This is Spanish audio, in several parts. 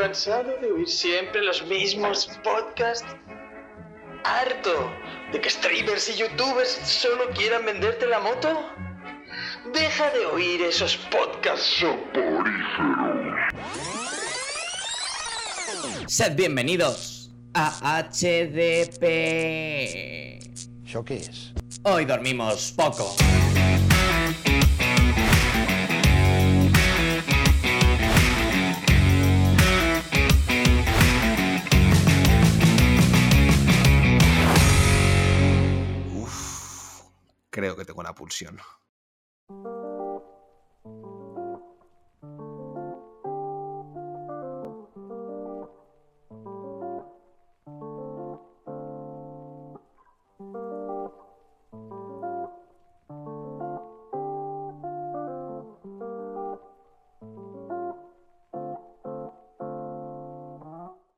¿Cansado de oír siempre los mismos podcasts? ¿Harto de que streamers y youtubers solo quieran venderte la moto? Deja de oír esos podcasts soporíferos. Sed bienvenidos a HDP. ¿Eso qué es? Hoy dormimos poco. Creo que tengo una pulsión.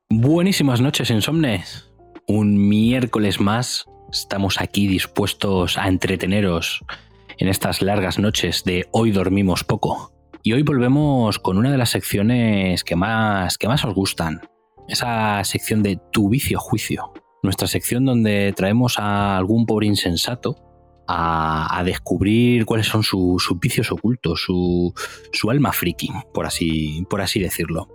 Buenísimas noches, insomnes. Un miércoles más estamos aquí dispuestos a entreteneros en estas largas noches de Hoy dormimos poco. Y hoy volvemos con una de las secciones que más, que más os gustan. Esa sección de Tu vicio juicio. Nuestra sección donde traemos a algún pobre insensato a, a descubrir cuáles son su- sus vicios ocultos, su, su alma friki, por así, por así decirlo.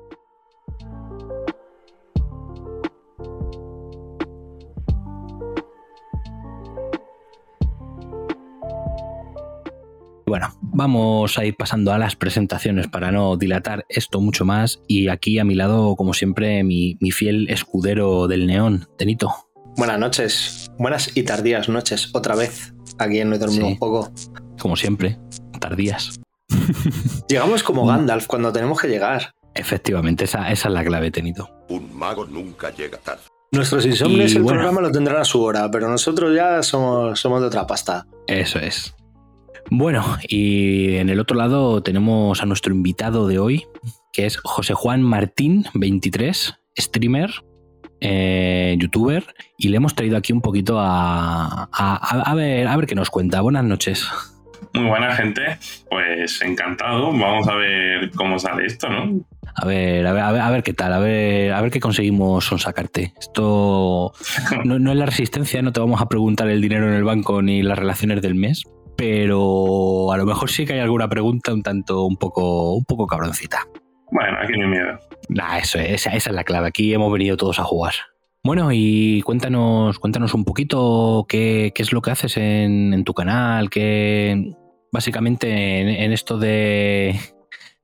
Bueno, vamos a ir pasando a las presentaciones para no dilatar esto mucho más. Y aquí a mi lado, como siempre, mi, mi fiel escudero del neón, Tenito. Buenas noches, buenas y tardías noches, otra vez, aquí en No he dormido Sí. un poco. Como siempre, tardías. Llegamos como. Gandalf cuando tenemos que llegar. Efectivamente, esa, esa es la clave, Tenito. Un mago nunca llega tarde. Nuestros insomnes Y el bueno. programa lo tendrán a su hora, pero nosotros ya somos, somos de otra pasta. Eso es. Bueno, y en el otro lado tenemos a nuestro invitado de hoy, que es José Juan Martín, 23, streamer, eh, youtuber, y le hemos traído aquí un poquito a, a- ver, a ver qué nos cuenta. Buenas noches. Muy buena gente, pues encantado. Vamos a ver cómo sale esto, ¿no? A ver, a ver, a ver, a ver qué tal, a ver, a ver qué conseguimos sacarte. Esto no, no es la resistencia, no te vamos a preguntar el dinero en el banco ni las relaciones del mes, pero a lo mejor sí que hay alguna pregunta un tanto, un poco, un poco cabroncita. Bueno, aquí no hay miedo. Nah, eso es, esa, esa es la clave. Aquí hemos venido todos a jugar. Bueno, y cuéntanos, cuéntanos un poquito qué, qué es lo que haces en, en tu canal, que básicamente en, en esto de,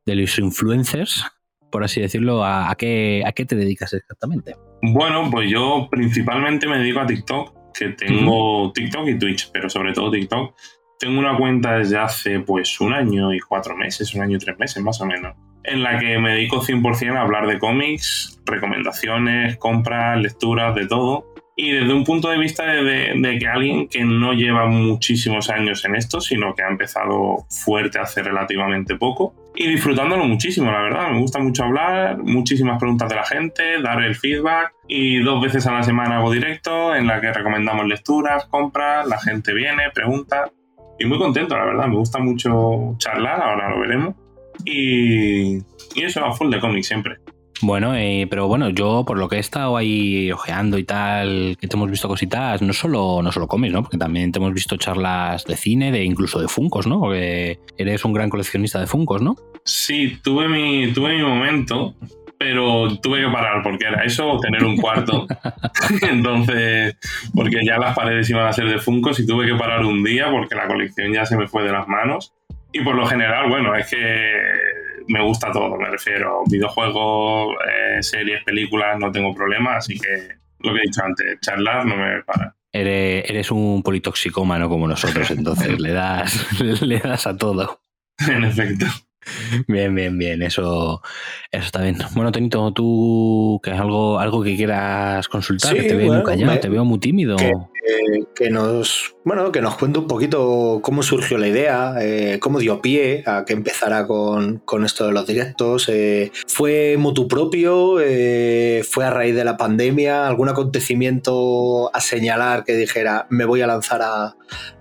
de los influencers, por así decirlo, a, a qué, a qué te dedicas exactamente. Bueno, pues yo principalmente me dedico a TikTok, que tengo TikTok y Twitch, pero sobre todo TikTok. Tengo una cuenta desde hace pues un año y cuatro meses, un año y tres meses más o menos, en la que me dedico 100% a hablar de cómics, recomendaciones, compras, lecturas, de todo. Y desde un punto de vista de, de- de que alguien que no lleva muchísimos años en esto, sino que ha empezado fuerte hace relativamente poco. Y disfrutándolo muchísimo, la verdad. Me gusta mucho hablar, muchísimas preguntas de la gente, dar el feedback. Y dos veces a la semana hago directo en la que recomendamos lecturas, compras, la gente viene, pregunta. Y muy contento, la verdad. Me gusta mucho charlar, ahora lo veremos. Y, y eso, a full de cómics siempre. Bueno, eh, pero bueno, yo por lo que he estado ahí ojeando y tal, que te hemos visto cositas, no solo, no solo cómics, ¿no? Porque también te hemos visto charlas de cine, de incluso de Funcos, ¿no? Porque eres un gran coleccionista de Funcos, ¿no? Sí, tuve mi, tuve mi momento, pero tuve que parar porque era eso o tener un cuarto. Entonces, porque ya las paredes iban a ser de Funkos y tuve que parar un día porque la colección ya se me fue de las manos. Y por lo general, bueno, es que me gusta todo, me refiero. Videojuegos, eh, series, películas, no tengo problema, así que lo que he dicho antes, charlar no me para. Eres, eres un politoxicómano como nosotros, entonces le das, le das a todo. En efecto. Bien, bien, bien, eso, eso está bien. Bueno, Tonito, tú, que es algo, algo que quieras consultar, Sí, que te veo bueno, muy callado, me- te veo muy tímido. que- Eh, que nos bueno que nos cuente un poquito cómo surgió la idea, eh, cómo dio pie a que empezara con, con esto de los directos. eh, ¿Fue motu propio? ¿Fue a raíz de la pandemia? ¿Algún acontecimiento a señalar que dijera me voy a lanzar a,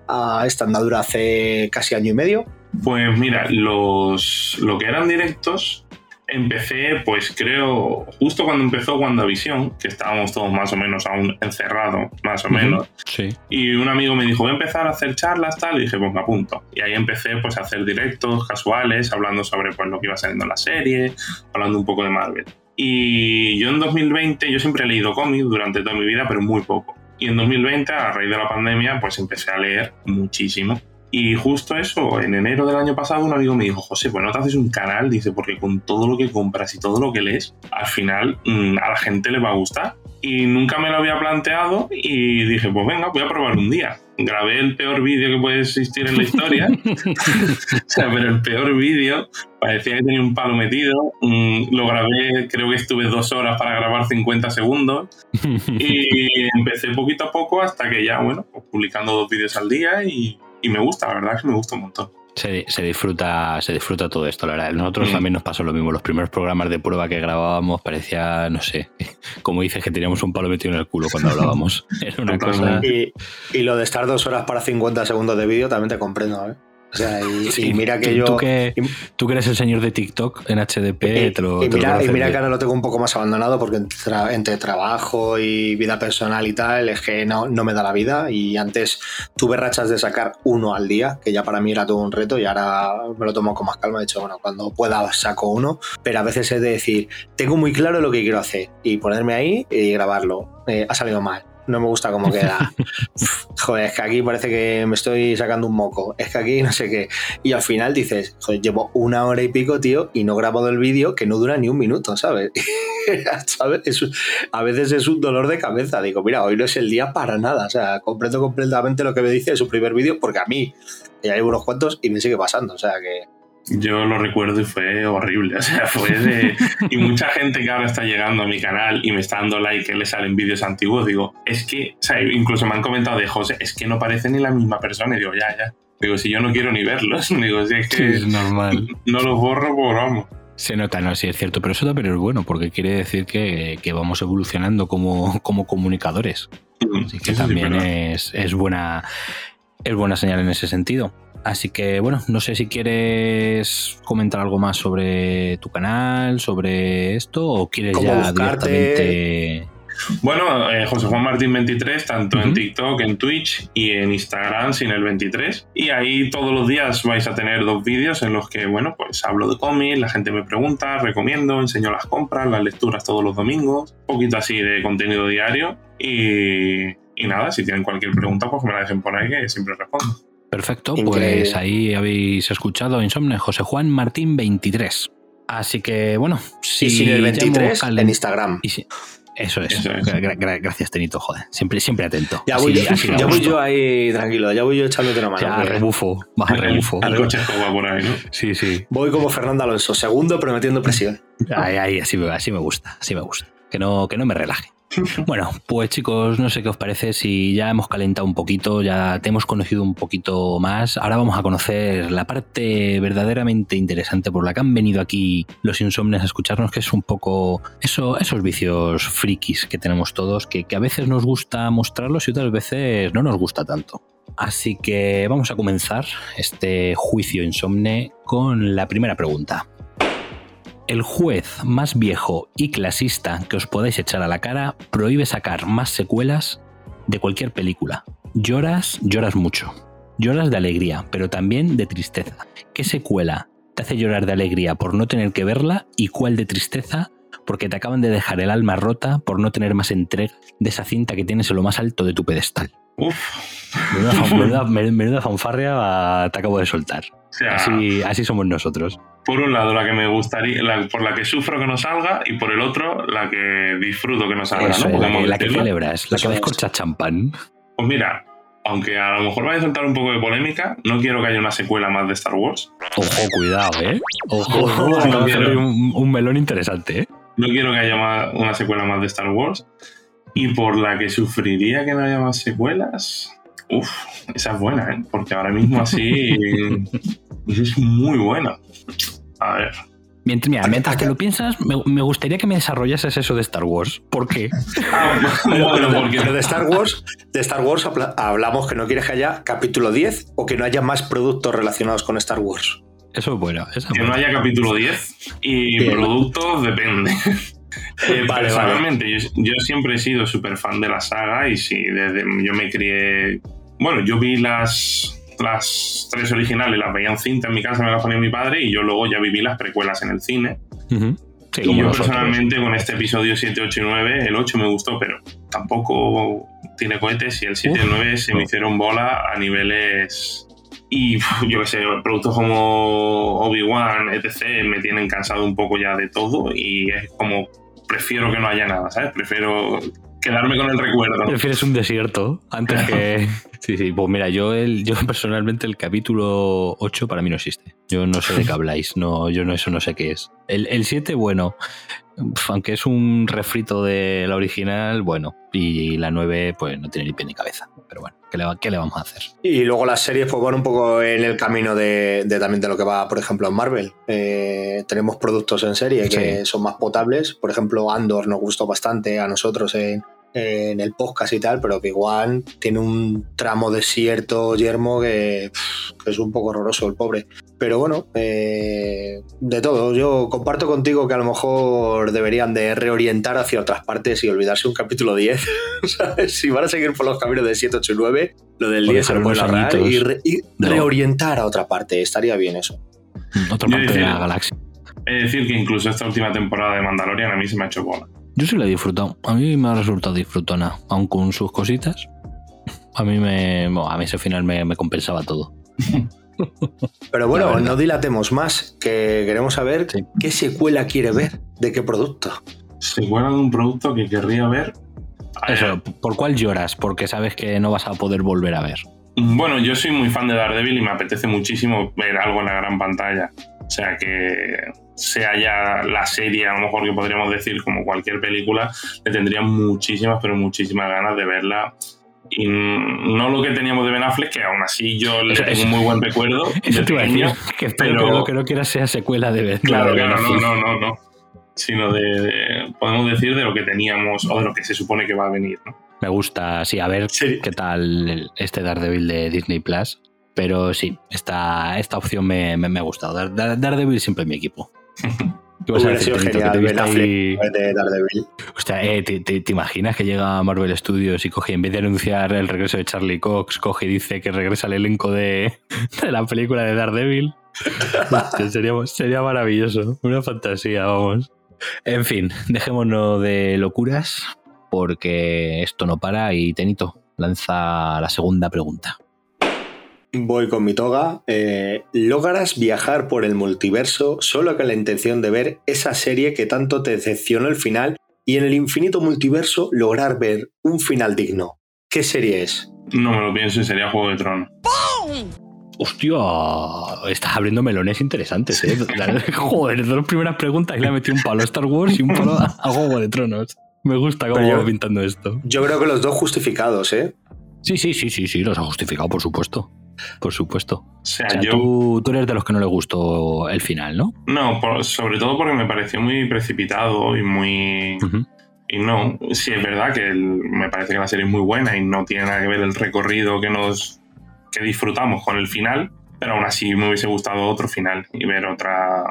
a esta andadura hace casi año y medio? Pues mira, los, lo que eran directos empecé, pues creo, justo cuando empezó WandaVision, que estábamos todos más o menos aún encerrados, más o menos. Sí. Y un amigo me dijo, voy a empezar a hacer charlas, tal, y dije, pues me apunto. Y ahí empecé pues a hacer directos casuales, hablando sobre pues lo que iba saliendo en la serie, hablando un poco de Marvel. Y yo en 2020, yo siempre he leído cómics durante toda mi vida, pero muy poco. Y en 2020, a raíz de la pandemia, pues empecé a leer muchísimo. Y justo eso, en enero del año pasado, un amigo me dijo, José, pues no te haces un canal, dice, porque con todo lo que compras y todo lo que lees, al final mm, a la gente le va a gustar. Y nunca me lo había planteado y dije, pues venga, voy a probar un día. Grabé el peor vídeo que puede existir en la historia. o sea, pero el peor vídeo parecía que tenía un palo metido. Mm, lo grabé, creo que estuve dos horas para grabar 50 segundos. Y empecé poquito a poco hasta que ya, bueno, pues publicando dos vídeos al día y, y me gusta, la verdad es que me gusta un montón. Se, se disfruta, se disfruta todo esto, la verdad. Nosotros Mm. también nos pasó lo mismo. Los primeros programas de prueba que grabábamos parecía, no sé, como dices que teníamos un palo metido en el culo cuando hablábamos. Era una cosa. Y, y lo de estar dos horas para 50 segundos de vídeo también te comprendo, ¿eh? O sea, y, y mira que tú, yo. Tú que, y- tú que eres el señor de TikTok en HDP, y, te lo, y te lo mira, y mira que ahora lo tengo un poco más abandonado porque entre, entre trabajo y vida personal y tal, es que no, no me da la vida. Y antes tuve rachas de sacar uno al día, que ya para mí era todo un reto y ahora me lo tomo con más calma. De hecho, bueno, cuando pueda saco uno, pero a veces es de decir, tengo muy claro lo que quiero hacer y ponerme ahí y grabarlo. Eh, ha salido mal. No me gusta cómo queda. Joder, es que aquí parece que me estoy sacando un moco. Es que aquí no sé qué. Y al final dices, joder, llevo una hora y pico, tío, y no he grabado el vídeo que no dura ni un minuto, ¿sabes? ¿Sabes? Es un- a veces es un dolor de cabeza. Digo, mira, hoy no es el día para nada. O sea, comprendo completamente lo que me dice de su primer vídeo, porque a mí ya llevo unos cuantos y me sigue pasando. O sea que. Yo lo recuerdo y fue horrible. O sea, fue de. Y mucha gente que ahora está llegando a mi canal y me está dando like que le salen vídeos antiguos, digo, es que. O sea, incluso me han comentado de José, es que no parece ni la misma persona. Y digo, ya, ya. Digo, si yo no quiero ni verlos. Digo, si es Sí, que es normal. no los borro, pues vamos. Se nota, no, sí es cierto, pero eso también es bueno, porque quiere decir que, que vamos evolucionando como, como comunicadores. Así que Sí, sí, también es, es buena es buena señal en ese sentido. Así que bueno, no sé si quieres comentar algo más sobre tu canal, sobre esto, o quieres ¿Cómo ya buscarte? directamente. Bueno, eh, José Juan Martín 23, tanto en. TikTok, en Twitch y en Instagram sin el 23. Y ahí todos los días vais a tener dos vídeos en los que, bueno, pues hablo de cómics, la gente me pregunta, recomiendo, enseño las compras, las lecturas todos los domingos, un poquito así de contenido diario. Y, y nada, si tienen cualquier pregunta, pues me la dejen por ahí que siempre respondo. Perfecto, Increíble. pues ahí habéis escuchado Insomne, José Juan Martín 23. Así que bueno, si y sin el ya 23 hemos calen- en Instagram. y si- Eso es. Eso es. Gra- gra- gracias, Tenito, joder. Siempre, siempre atento. Ya Así- voy, yo, así ya voy yo ahí tranquilo, ya voy yo echándote una mano. Ya, hombre. rebufo, más rebufo. El coche escoba por ahí, ¿no? Sí, sí. Voy como Fernando Alonso, segundo pero metiendo presión. Ahí, ahí, así, me- así me gusta, así me gusta. Que no, que no me relaje. Bueno, pues chicos, no sé qué os parece si ya hemos calentado un poquito, ya te hemos conocido un poquito más. Ahora vamos a conocer la parte verdaderamente interesante por la que han venido aquí los insomnes a escucharnos, que es un poco eso, esos vicios frikis que tenemos todos, que a veces nos gusta mostrarlos y otras veces no nos gusta tanto. Así que vamos a comenzar este juicio insomne con la primera pregunta. El juez más viejo y clasista que os podáis echar a la cara prohíbe sacar más secuelas de cualquier película. Lloras, lloras mucho. Lloras de alegría, pero también de tristeza. ¿Qué secuela te hace llorar de alegría por no tener que verla y cuál de tristeza porque te acaban de dejar el alma rota por no tener más entrega de esa cinta que tienes en lo más alto de tu pedestal? Uf. Menuda, fan- menuda- menuda fanfarria te acabo de soltar. O sea, Así, así somos nosotros. Por un lado la que me gustaría, la- por la que sufro que no salga, y por el otro la que disfruto que no salga, Eso, ¿no? la, que, la que celebras, la que Eso vais es. corcha champán. Pues mira, aunque a lo mejor vaya a soltar un poco de polémica, no quiero que haya una secuela más de Star Wars. Ojo, cuidado, ¿eh? Ojo, Ojo, quiero. un, un melón interesante, ¿eh? No quiero que haya más- una secuela más de Star Wars. Y por la que sufriría que no haya más secuelas. Uf, esa es buena, ¿eh? Porque ahora mismo así. es muy buena. A ver. Mientras, mira, mientras que lo piensas, me, me gustaría que me desarrollases eso de Star Wars. ¿Por qué? Ah, Pero, bueno, porque. pero de Star Wars, de Star Wars habla- hablamos que no quieres que haya capítulo 10 o que no haya más productos relacionados con Star Wars. Eso es bueno. Eso es Que no haya capítulo 10 y Bien. productos depende. Eh, Vale, personalmente, Yo, yo siempre he sido súper fan de la saga y sí, desde yo me crié. Bueno, yo vi las, las tres originales, las veía en cinta en mi casa, me las ponía mi padre y yo luego ya viví las precuelas en el cine. Sí, y yo nosotros. personalmente con este episodio 7, 8 y 9, el 8 me gustó, pero tampoco tiene cohetes y el 7 y el Uf, 9 se me hicieron bola a niveles... Y yo qué sé, productos como Obi-Wan, etc., me tienen cansado un poco ya de todo y es como prefiero que no haya nada, ¿sabes? Prefiero quedarme con el recuerdo. Prefieres un desierto antes que. Sí, sí. Pues mira, yo, el, yo personalmente el capítulo 8 para mí no existe. Yo no sé de qué habláis. No, yo no, eso no sé qué es. El, el 7, bueno. Aunque es un refrito de la original, bueno. Y la 9, pues no tiene ni pie ni cabeza. Pero bueno, ¿qué le, va- qué le vamos a hacer? Y luego las series, pues van un poco en el camino de, de también de lo que va, por ejemplo, en Marvel. Eh, tenemos productos en serie que son más potables. Por ejemplo, Andor nos gustó bastante a nosotros en, en el podcast y tal, pero Big One tiene un tramo desierto, yermo, que, es un poco horroroso el pobre. Pero bueno, eh, de todo. Yo comparto contigo que a lo mejor deberían de reorientar hacia otras partes y olvidarse un capítulo 10. ¿sabes? Si van a seguir por los caminos de 7, 8 y 9, lo del O 10 se lo pueden ahorrar y, añitos. re- y No. reorientar a otra parte. Estaría bien eso. Otra parte de la galaxia. Es decir, que incluso esta última temporada de Mandalorian a mí se me ha hecho bola. Yo sí la he disfrutado. A mí me ha resultado disfrutona. Aun con sus cositas. A mí me. bueno, a mí ese final me, me compensaba todo. Pero bueno, no dilatemos más, que queremos saber Sí. qué secuela quiere ver, de qué producto. Secuela de un producto que querría ver. Eso, ¿por cuál lloras? Porque sabes que no vas a poder volver a ver. Bueno, yo soy muy fan de Daredevil y me apetece muchísimo ver algo en la gran pantalla. O sea, que sea ya la serie, a lo mejor que podríamos decir, como cualquier película, le tendría muchísimas, pero muchísimas ganas de verla. Y no lo que teníamos de Ben Affleck, que aún así yo le Eso- tengo un muy buen recuerdo Eso te iba a decir. Que espero pero- que lo que no sea secuela de ver. Claro, claro, no, no, no, no. Sino de, de- podemos decir de lo que teníamos o de lo que se supone que va a venir, ¿no? Me gusta, sí, a ver Sí. qué tal este Daredevil de Disney Plus. Pero sí, esta, esta opción me, me- me ha gustado. Dar- Dar- Daredevil siempre es mi equipo. ¿Qué vas a Hubiera sido genial ahí- de Daredevil. Hostia, eh, ¿te, te, te imaginas que llega a Marvel Studios y coge, en vez de anunciar el regreso de Charlie Cox, coge y dice que regresa al elenco de, de la película de Daredevil? Hostia, sería, sería maravilloso. Una fantasía, vamos. En fin, dejémonos de locuras porque esto no para y Tenito lanza la segunda pregunta. Voy con mi toga. Eh, logras viajar por el multiverso solo con la intención de ver esa serie que tanto te decepcionó el final y en el infinito multiverso lograr ver un final digno. ¿Qué serie es? No me lo pienso y sería Juego de Tronos. Hostia, estás abriendo melones interesantes, ¿eh? Joder, dos primeras preguntas y le ha metido un palo a Star Wars y un palo a Juego de Tronos. Me gusta cómo yo- va pintando esto. Yo creo que los dos justificados, ¿eh? Sí, sí, sí, sí, sí, los ha justificado, por supuesto. Por supuesto. O sea, O sea, yo. tú, tú eres de los que no le gustó el final, ¿no? No, por- sobre todo porque me pareció muy precipitado y muy. Y no, sí es verdad que el- me parece que la serie es muy buena y no tiene nada que ver el recorrido que nos que disfrutamos con el final, pero aún así me hubiese gustado otro final y ver otra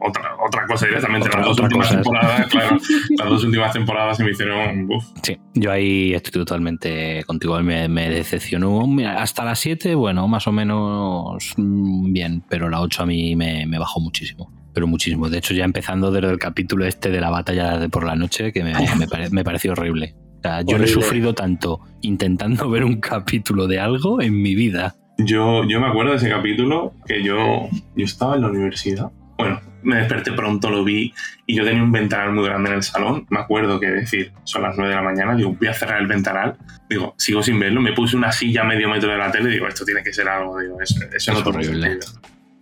otra, otra cosa directamente. Otra- las dos otra últimas cosa. temporadas, claro, las dos últimas temporadas se me hicieron. uf, Sí, yo ahí estoy totalmente contigo. Me, me decepcionó. Hasta las 7, bueno, más o menos mm, bien, pero la 8 a mí me, me bajó muchísimo. Pero muchísimo. De hecho, ya empezando desde el capítulo este de la batalla de por la noche, que me, me pare- me pareció horrible. O sea, yo no he sufrido tanto intentando ver un capítulo de algo en mi vida. Yo, yo me acuerdo de ese capítulo que yo, yo estaba en la universidad. Bueno, me desperté pronto, lo vi y yo tenía un ventanal muy grande en el salón. Me acuerdo que decir, son las 9 de la mañana, digo, voy a cerrar el ventanal. Digo, sigo sin verlo. Me puse una silla a medio metro de la tele y digo, esto tiene que ser algo. Digo, eso, eso no Es horrible.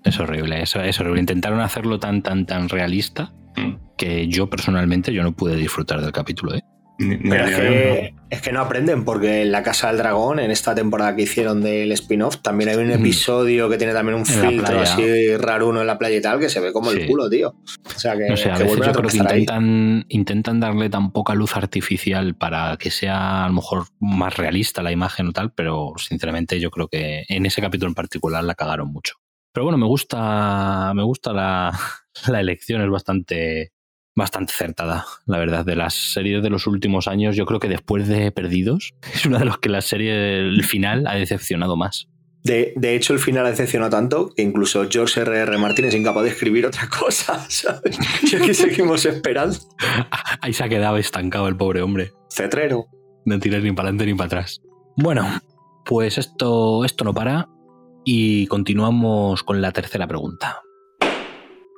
Es horrible, eso es horrible. Intentaron hacerlo tan, tan, tan realista Mm. que yo personalmente yo no pude disfrutar del capítulo. ¿eh? Ni- ni Pero es que, es que no aprenden, porque en La Casa del Dragón, en esta temporada que hicieron del spin-off, también hay un Mm. episodio que tiene también un En filtro así raruno en la playa y tal, que se ve como Sí. el culo, tío. O sea que, No sé, a que veces vuelven yo a creo que intentan, intentan darle tan poca luz artificial para que sea a lo mejor más realista la imagen o tal, pero sinceramente yo creo que en ese capítulo en particular la cagaron mucho. Pero bueno, me gusta, me gusta la, la elección, es bastante, bastante acertada, la verdad. De las series de los últimos años, yo creo que después de Perdidos, es una de los que la serie, el final, ha decepcionado más. De, de hecho, el final ha decepcionado tanto que incluso George R.R. Martin es incapaz de escribir otra cosa, ¿sabes? Y aquí seguimos esperando. Ahí se ha quedado estancado el pobre hombre. Cetrero. No tiras ni para adelante ni para atrás. Bueno, pues esto, esto no para y continuamos con la tercera pregunta.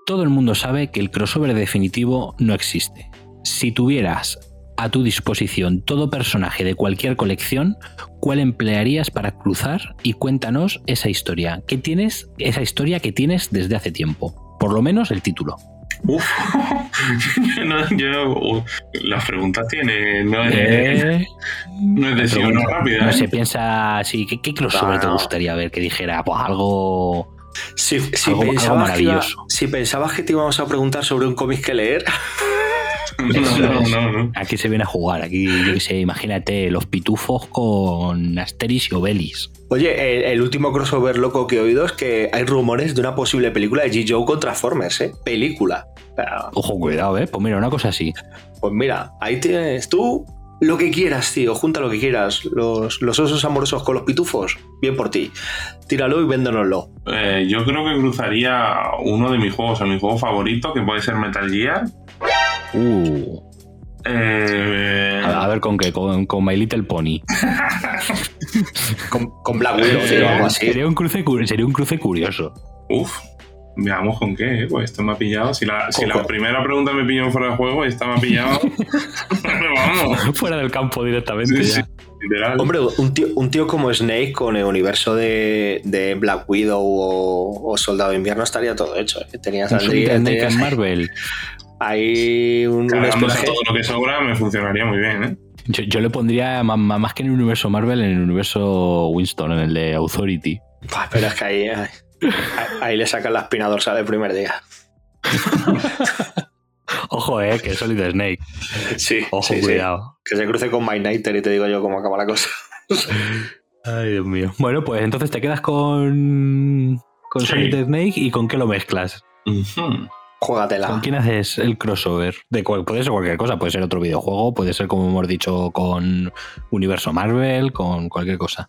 Todo el mundo sabe que el crossover definitivo no existe. Si tuvieras a tu disposición todo personaje de cualquier colección, ¿cuál emplearías para cruzar? Y cuéntanos esa historia. ¿Qué tienes? Esa historia que tienes desde hace tiempo. Por lo menos el título. Uf, no, yo, uh, las preguntas tienen. No es, Eh, no es de sí rápida. no ¿eh? se piensa así. ¿Qué, qué crossover te gustaría ver? Que dijera pues, algo. Si, si Algo- algo pensabas que iba- maravilloso. si pensabas que te íbamos a preguntar sobre un cómic que leer, No, no, no, no. Aquí se viene a jugar. Aquí, yo qué sé, imagínate los pitufos con Asteris y Obelis. Oye, el, el último crossover loco que he oído es que hay rumores de una posible película de G. Joe con Transformers, ¿eh? Película. Pero, Ojo, cuidado, ¿eh? Pues mira, una cosa así. Pues mira, ahí tienes tú lo que quieras, tío. Junta lo que quieras. Los, los osos amorosos con los pitufos, bien por ti. Tíralo y véndonoslo. Eh, yo creo que cruzaría uno de mis juegos, o mi juego favorito, que puede ser Metal Gear. Uh, Eh, a, a ver con qué, con, con My Little Pony. Con, con Black Widow, Sería- algo así. Sería un cruce, sería un cruce curioso. Uf, veamos con qué, eh, pues esto me ha pillado. Si la, si Con- la primera pregunta me pilló fuera de juego y esta me ha pillado. vamos. Fuera del campo directamente. Sí, sí, ya. literal. Hombre, un tío, un tío como Snake con el universo de, de Black Widow o, o Soldado de Invierno estaría todo hecho. ¿eh? Tenías día, Snake en Marvel. ahí un, un espionaje. todo lo que sobra me funcionaría muy bien, ¿eh? Yo, yo le pondría más que en el universo Marvel, en el universo Winston, en el de Authority. Buah, Pero es que ahí, ahí, le sacan la espina dorsal el primer día. Ojo, eh, que es Solid Snake. Sí, Ojo, sí, sí. cuidado. Que se cruce con My Nighter y te digo yo cómo acaba la cosa. Ay, Dios mío. Bueno, pues entonces te quedas con. Con Sí. Solid Snake y con qué lo mezclas. Ujú. ¿Con Juégatela. quién haces el crossover? De cual- puede ser cualquier cosa, puede ser otro videojuego, puede ser, como hemos dicho, con Universo Marvel, con cualquier cosa.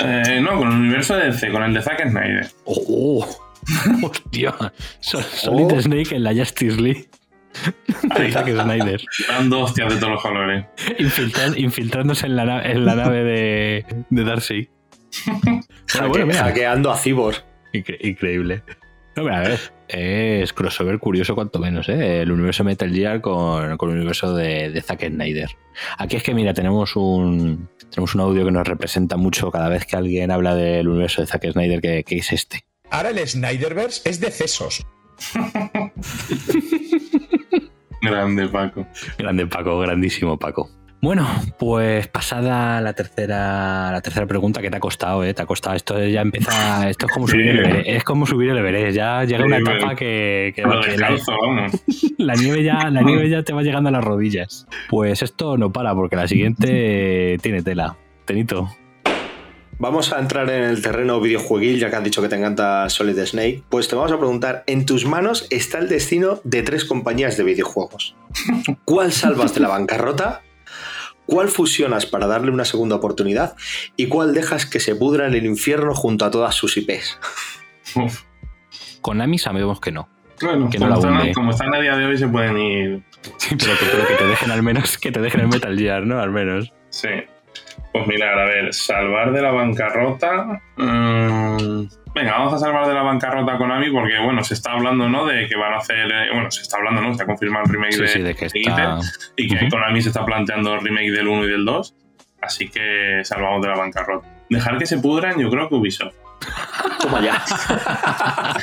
Eh, no, con el universo de DC, con el de Zack Snyder. ¡Oh! ¡Hostia! Sol- Solid Oh. Snake en la Justice League. De Ahí. Zack Snyder. Dando hostias de todos los colores. Infiltrándose en la, en la nave de, de Darcy. Bueno, bueno, mira. hackeando a Cibor. Incre- increíble. No, pero a ver, es crossover curioso cuanto menos, ¿eh? El universo Metal Gear con, con el universo de, de Zack Snyder. Aquí es que, mira, tenemos un, tenemos un audio que nos representa mucho cada vez que alguien habla del universo de Zack Snyder, que, que es este. Ahora el Snyderverse es de cesos. Grande, Paco. Grande Paco, grandísimo Paco. Bueno, pues pasada la tercera, la tercera pregunta que te ha costado, ¿eh? Te ha costado. Esto ya empieza. Esto es como subir el Everest. Es como subir el Everest. Ya llega una etapa bueno. que, que- la, descalzo, vamos. la nieve ya, la nieve ya te va llegando a las rodillas. Pues esto no para, porque la siguiente tiene tela. Tenito. Vamos a entrar en el terreno videojueguil, ya que has dicho que te encanta Solid Snake. Pues te vamos a preguntar: en tus manos está el destino de tres compañías de videojuegos. ¿Cuál salvas de la bancarrota? ¿Cuál fusionas para darle una segunda oportunidad? ¿Y cuál dejas que se pudra en el infierno junto a todas sus IPs? Uf. Konami sabemos que no. Bueno, Que no como, están, como están a día de hoy se pueden ir. Sí, pero que, pero que te dejen al menos, que te dejen el Metal Gear, ¿no? Al menos. Sí. Pues mirar, a ver, salvar de la bancarrota. mm, venga, vamos a salvar de la bancarrota a Konami porque, bueno, se está hablando, ¿no? De que van a hacer. eh, bueno, se está hablando, ¿no? Se ha confirmado el remake Sí, de, sí, de que de está. y que Ujú. Konami se está planteando el remake del 1 y del 2. Así que salvamos de la bancarrota. Dejar que se pudran, yo creo que Ubisoft. Toma ya.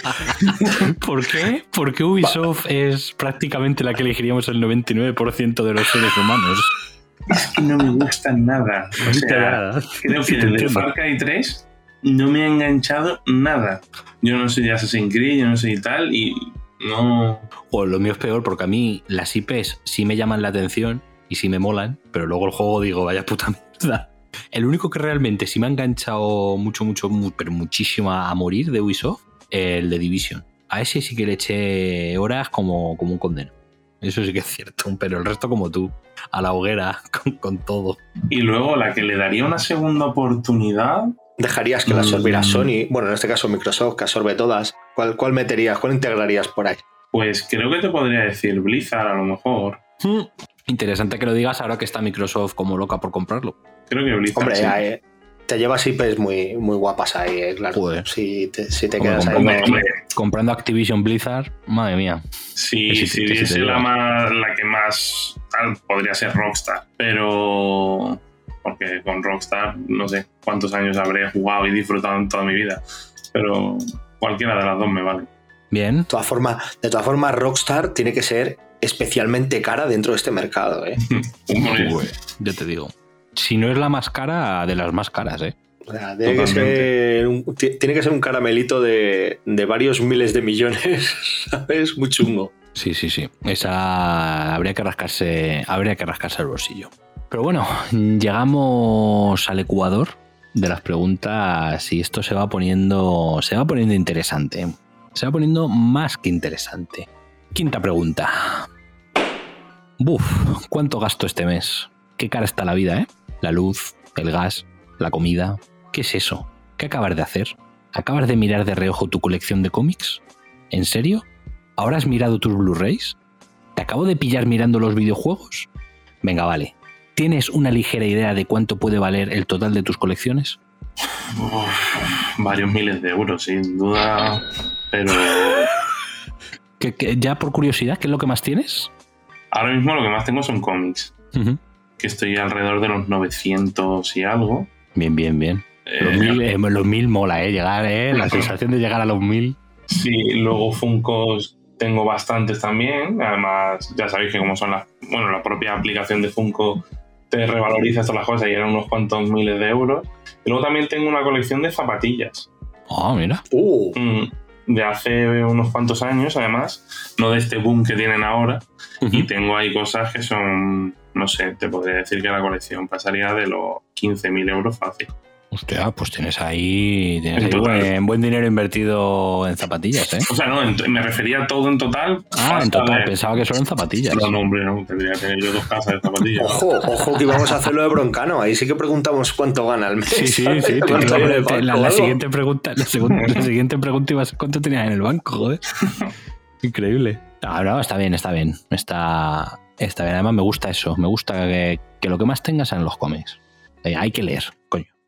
¿Por qué? Porque Ubisoft es prácticamente la que elegiríamos el 99% de los seres humanos. Es que no me gusta nada. O sea, creo que desde. Far Cry 3 no me ha enganchado nada. Yo no soy de Assassin's Creed, yo no soy tal, y no. O lo mío es peor porque a mí las IPs sí me llaman la atención y sí me molan, pero luego el juego digo, vaya puta mierda. El único que realmente sí me ha enganchado mucho, mucho, mu- pero muchísimo a, a morir de Ubisoft el de Division. A ese sí que le eché horas como, como un condeno. Eso sí que es cierto, pero el resto como tú, a la hoguera, con, con todo. Y luego la que le daría una segunda oportunidad. ¿Dejarías que la absorbiera Mm. Sony? Bueno, en este caso Microsoft, que absorbe todas. ¿Cuál, ¿Cuál meterías? ¿Cuál integrarías por ahí? Pues creo que te podría decir Blizzard a lo mejor. Mm. Interesante que lo digas ahora que está Microsoft como loca por comprarlo. Creo que Blizzard. Hombre, sí. eh, te llevas IPs muy, muy guapas ahí, eh, claro. Joder. Si te, si te Hombre, quedas ahí. Hombre, con- hombre, Comprando Activision Blizzard, madre mía. si, sí, si te diese digo. la, más, la que más tal, podría ser Rockstar. Pero. Porque con Rockstar no sé cuántos años habré jugado y disfrutado en toda mi vida. Pero cualquiera de las dos me vale. Bien. De todas formas, de todas formas, Rockstar tiene que ser especialmente cara dentro de este mercado. ¿eh? Hombre, Ya te digo. Si no es la más cara, de las más caras, ¿eh? O sea, tiene, que Totalmente. ser un, ti- tiene que ser un caramelito de, de varios miles de millones, ¿sabes? Muy chungo. Sí, sí, sí. Esa habría que rascarse, habría que rascarse el bolsillo. Pero bueno, llegamos al ecuador de las preguntas y esto se va poniendo, se va poniendo interesante. Se va poniendo más que interesante. Quinta pregunta. Buf, ¿cuánto gasto este mes? Qué cara está la vida, ¿eh? La luz, el gas, la comida. ¿Qué es eso? ¿Qué acabas de hacer? ¿Acabas de mirar de reojo tu colección de cómics? ¿En serio? ¿Ahora has mirado tus Blu-rays? ¿Te acabo de pillar mirando los videojuegos? Venga, vale. ¿Tienes una ligera idea de cuánto puede valer el total de tus colecciones? uf, varios miles de euros, sin duda. Pero ¿Que- que- ya por curiosidad, ¿qué es lo que más tienes? ahora mismo lo que más tengo son cómics. Que estoy alrededor de los 900 y algo. Bien, bien, bien. Los, Eh, mil, eh, los mil mola, ¿eh? Llegar, ¿eh? La sensación de llegar a los mil. Sí, luego Funkos tengo bastantes también. Además, ya sabéis que como son las. Bueno, la propia aplicación de Funko te revaloriza todas las cosas y eran unos cuantos miles de euros. Y luego también tengo una colección de zapatillas. Ah, mira. Uh, mm, De hace unos cuantos años, además. No de este boom que tienen ahora. Y tengo ahí cosas que son. No sé, te podría decir que la colección pasaría de los 15.000 euros fácil. Hostia, pues tienes ahí, tienes En ahí buen, buen dinero invertido en zapatillas, ¿eh? O sea, no, en- me refería a todo en total. Ah, en total, de- pensaba que solo en zapatillas. No, no, hombre, no. Tendría que tener yo dos casas de zapatillas. ojo, ojo que íbamos a hacerlo de broncano. Ahí sí que preguntamos cuánto gana al mes. Sí, sí, ¿sabes? sí. te- ¿Cuánto te- hay en el te- banco la, siguiente pregunta, la, siguiente pregunta iba a ser cuánto tenías en el banco, joder. Increíble. No, no, está bien, está bien. Está, está bien. Además me gusta eso. Me gusta que, que lo que más tengas sean los cómics. Eh, hay que leer.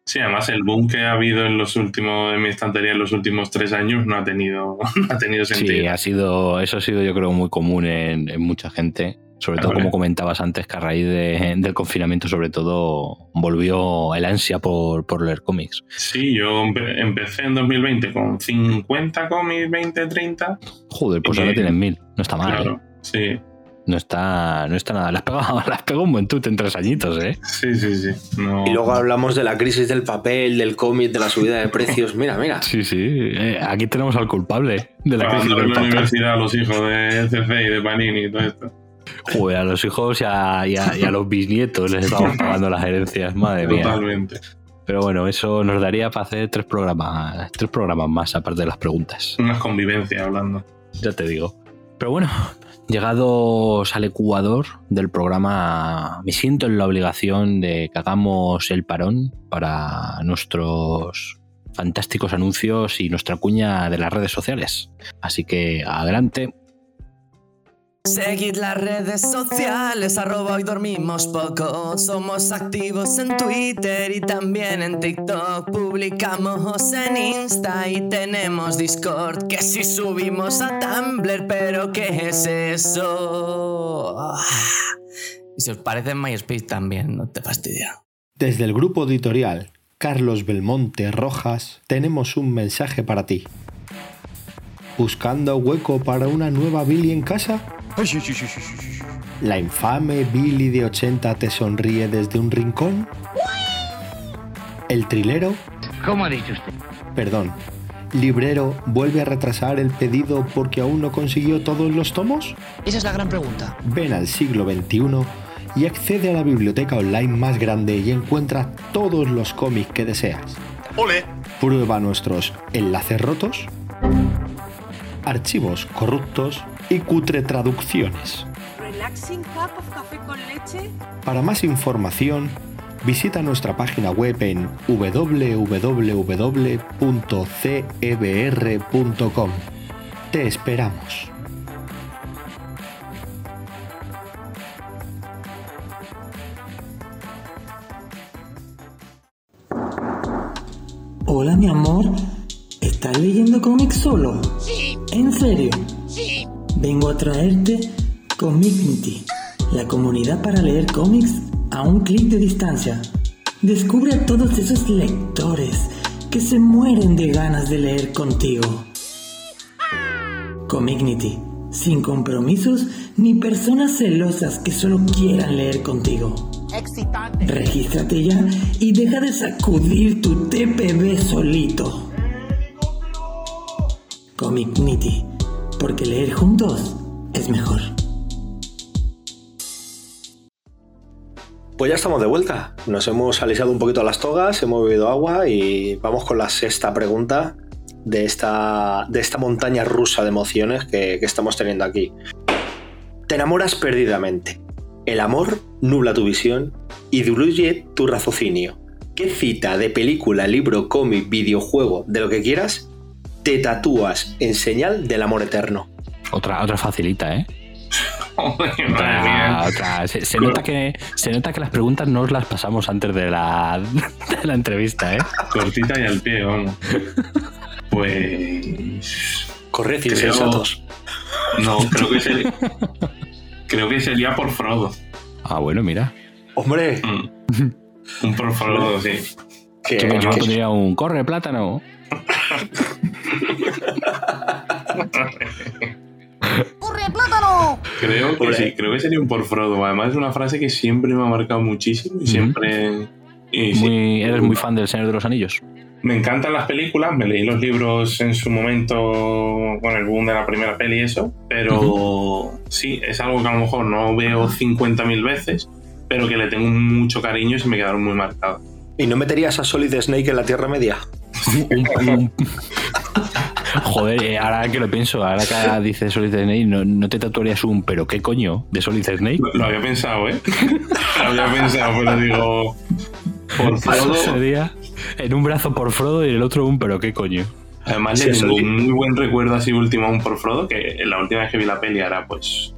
Sí, además el boom que ha habido en los últimos, en mi estantería en los últimos tres años no ha tenido, no ha tenido sentido. Sí, ha sido, eso ha sido yo creo muy común en, en mucha gente. Sobre todo, Hombre. como comentabas antes, que a raíz de- del confinamiento, sobre todo, volvió el ansia por, por leer cómics. Sí, yo empe- empecé en 2020 con 50 cómics, 20, 30. Joder, pues ahora tienen mil. No está mal, ¿eh? Claro, sí, No está, no está nada. Le has pegado, le has pegado un buen tute en tres añitos, ¿eh? sí, sí, sí. No- Y luego hablamos de la crisis del papel, del cómic, de la subida de precios. Mira, mira. Sí, sí. Eh, aquí tenemos al culpable de la crisis del la papel. universidad a los hijos de ECC y de Panini y todo esto. Joder, a los hijos y a, y a- y a los bisnietos les estamos pagando las herencias, madre mía. Totalmente. Pero bueno, eso nos daría para hacer tres programas, tres programas más, aparte de las preguntas. Unas convivencias hablando. Ya te digo. Pero bueno, llegados al Ecuador del programa, me siento en la obligación de que hagamos el parón para nuestros fantásticos anuncios y nuestra cuña de las redes sociales. Así que adelante. Seguid las redes sociales, arroba hoy dormimos poco. Somos activos en Twitter y también en TikTok. Publicamos en Insta y tenemos Discord. Que si subimos a Tumblr, pero ¿qué es eso? Y si os parece en MySpace también, no te fastidia. Desde el grupo editorial Carlos Belmonte Rojas tenemos un mensaje para ti. ¿Buscando hueco para una nueva Billy en casa? ¿La infame Billy de 80 te sonríe desde un rincón? ¿El trilero? ¿Cómo ha dicho usted? Perdón. ¿Librero vuelve a retrasar el pedido porque aún no consiguió todos los tomos? Esa es la gran pregunta. Ven al siglo XXI y accede a la biblioteca online más grande y encuentra todos los cómics que deseas. ¡Ole! Prueba nuestros enlaces rotos archivos corruptos y cutre traducciones. Relaxing cup of café con leche. Para más información, visita nuestra página web en www.cebr.com. Te esperamos. Hola, mi amor. ¿Estás leyendo cómics solo? Sí. ¿En serio? Sí. Vengo a traerte Comicnity, la comunidad para leer cómics a un clic de distancia. Descubre a todos esos lectores que se mueren de ganas de leer contigo. Comicnity, sin compromisos ni personas celosas que solo quieran leer contigo. Excitante. Regístrate ya y deja de sacudir tu TPB solito. Comicnity, porque leer juntos es mejor. Pues ya estamos de vuelta. Nos hemos alisado un poquito las togas, hemos bebido agua y vamos con la sexta pregunta de esta, de esta montaña rusa de emociones que, que estamos teniendo aquí. Te enamoras perdidamente. El amor nubla tu visión y diluye tu raciocinio. ¿Qué cita de película, libro, cómic, videojuego, de lo que quieras, te tatúas en señal del amor eterno? Otra, otra facilita, ¿eh? Madre Otra- mía. otra. Se, se nota que, se nota que las preguntas no os las pasamos antes de la, de la entrevista, ¿eh? Cortita y al pie, vamos. Pues. Creo- sensatos. No, creo que sería. Creo que sería por Frodo. Ah, bueno, mira. Hombre, Mm. Un por Frodo, sí. que, Yo, pondría un corre plátano. ¡Corre, plátano! Creo que sí, creo que sería un por Frodo. Además, es una frase que siempre me ha marcado muchísimo y siempre. y sí, Muy, eres muy fan del Señor de los Anillos. Me encantan las películas, me leí los libros en su momento con el boom de la primera peli y eso, pero sí, es algo que a lo mejor no veo 50.000 veces, pero que le tengo mucho cariño y se me quedaron muy marcados. ¿Y no meterías a Solid Snake en la Tierra Media? Un- un- Joder, eh, ahora que lo pienso, ahora que dice Solid Snake, ¿no, no te tatuarías un pero qué coño de Solid Snake? Lo, lo había pensado, ¿eh? lo había pensado, pero digo, por Frodo, sería en un brazo por Frodo y en el otro un pero qué coño. Además, Sí, le tengo un muy buen recuerdo así último aún por Frodo, que la última vez que vi la peli era pues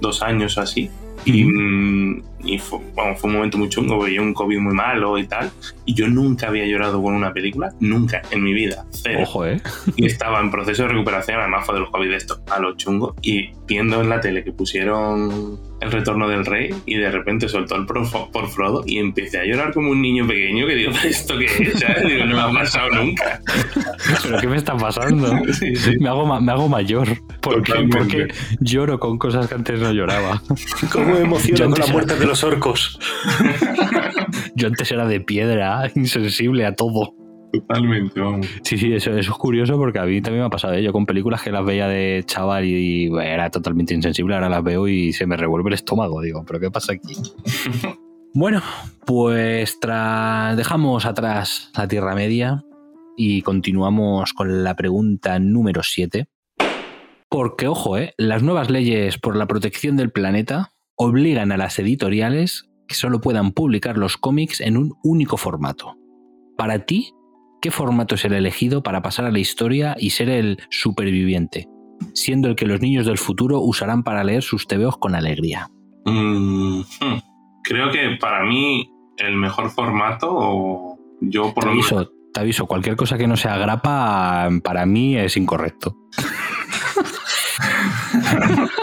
dos años o así. Y, mm, y fue, bueno, fue un momento muy chungo, veía un COVID muy malo y tal. Y yo nunca había llorado con una película, nunca en mi vida. Cero. Ojo, ¿eh? Y estaba en proceso de recuperación, además fue de los COVID de esto, a lo chungo. Y viendo en la tele que pusieron El Retorno del Rey y de repente soltó el por, por Frodo y empecé a llorar como un niño pequeño que digo, ¿esto qué es? ¿Sabes? Digo, no me ha pasado nunca. ¿Pero qué me está pasando? Sí, sí. Me hago, ma- me hago mayor. porque porque lloro con cosas que antes no lloraba? ¿Cómo me Yo emociono con la muerte de los orcos? Yo antes era de piedra, insensible a todo. Totalmente, vamos. Sí, sí, eso, eso es curioso porque a mí también me ha pasado. ¿eh? Yo con películas que las veía de chaval y, bueno, era totalmente insensible, ahora las veo y se me revuelve el estómago. Digo, ¿pero qué pasa aquí? bueno, pues tras, dejamos atrás la Tierra Media y continuamos con la pregunta número 7. Porque, ojo, ¿eh? las nuevas leyes por la protección del planeta obligan a las editoriales que solo puedan publicar los cómics en un único formato. Para ti, ¿qué formato es el elegido para pasar a la historia y ser el superviviente? Siendo el que los niños del futuro usarán para leer sus tebeos con alegría. Mm, hmm. Creo que para mí el mejor formato, o yo por Te lo menos. te aviso, cualquier cosa que no sea grapa para mí es incorrecto.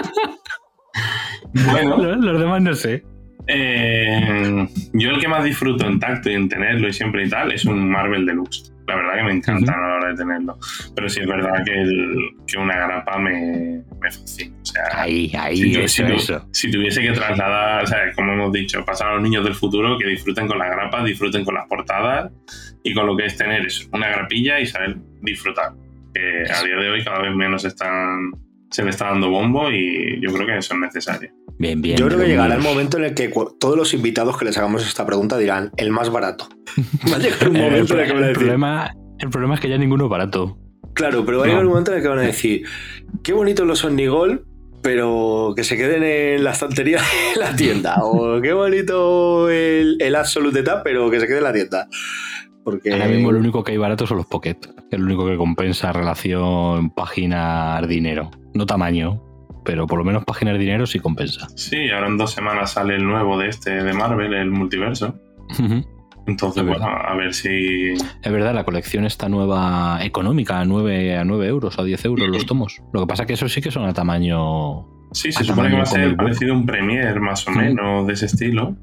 Bueno, Los, los demás no sé. eh, yo el que más disfruto en tacto y en tenerlo y siempre y tal es un Marvel Deluxe. La verdad que me encanta a la hora de tenerlo. Pero sí es verdad que, el- que una grapa me, me fascina. O sea, Ahí, ahí, si, tu- eso, si tu- eso. si tuviese que trasladar, o sea, como hemos dicho, pasar a los niños del futuro que disfruten con las grapas, disfruten con las portadas y con lo que es tener eso, una grapilla y saber disfrutar. Que a día de hoy cada vez menos están, se le está dando bombo y yo creo que eso es necesario. Bien, bien. Yo creo que llegará el momento en el que todos los invitados que les hagamos esta pregunta dirán el más barato. Va a llegar un Eh, el, momento en el que van a el decir, problema, el problema es que ya ninguno es barato. Claro, pero va a llegar un momento en el que van a decir, qué bonitos los Omnigol, pero que se queden en la estantería de la tienda. O qué bonito el, el Absolute Tab, pero que se quede en la tienda. Porque... Ahora mismo lo único que hay barato son los Pocket. Es lo único que compensa relación páginas-dinero. No tamaño, pero por lo menos páginas dinero sí compensa. Sí, ahora en dos semanas sale el nuevo de este de Marvel, el multiverso. Entonces, bueno, a ver si. Es verdad, la colección está nueva económica, a 9, a 9 euros, a 10 euros los tomos. Lo que pasa es que eso sí que son a tamaño. Sí, se supone que va a ser parecido a un Premier, más o menos, de ese estilo.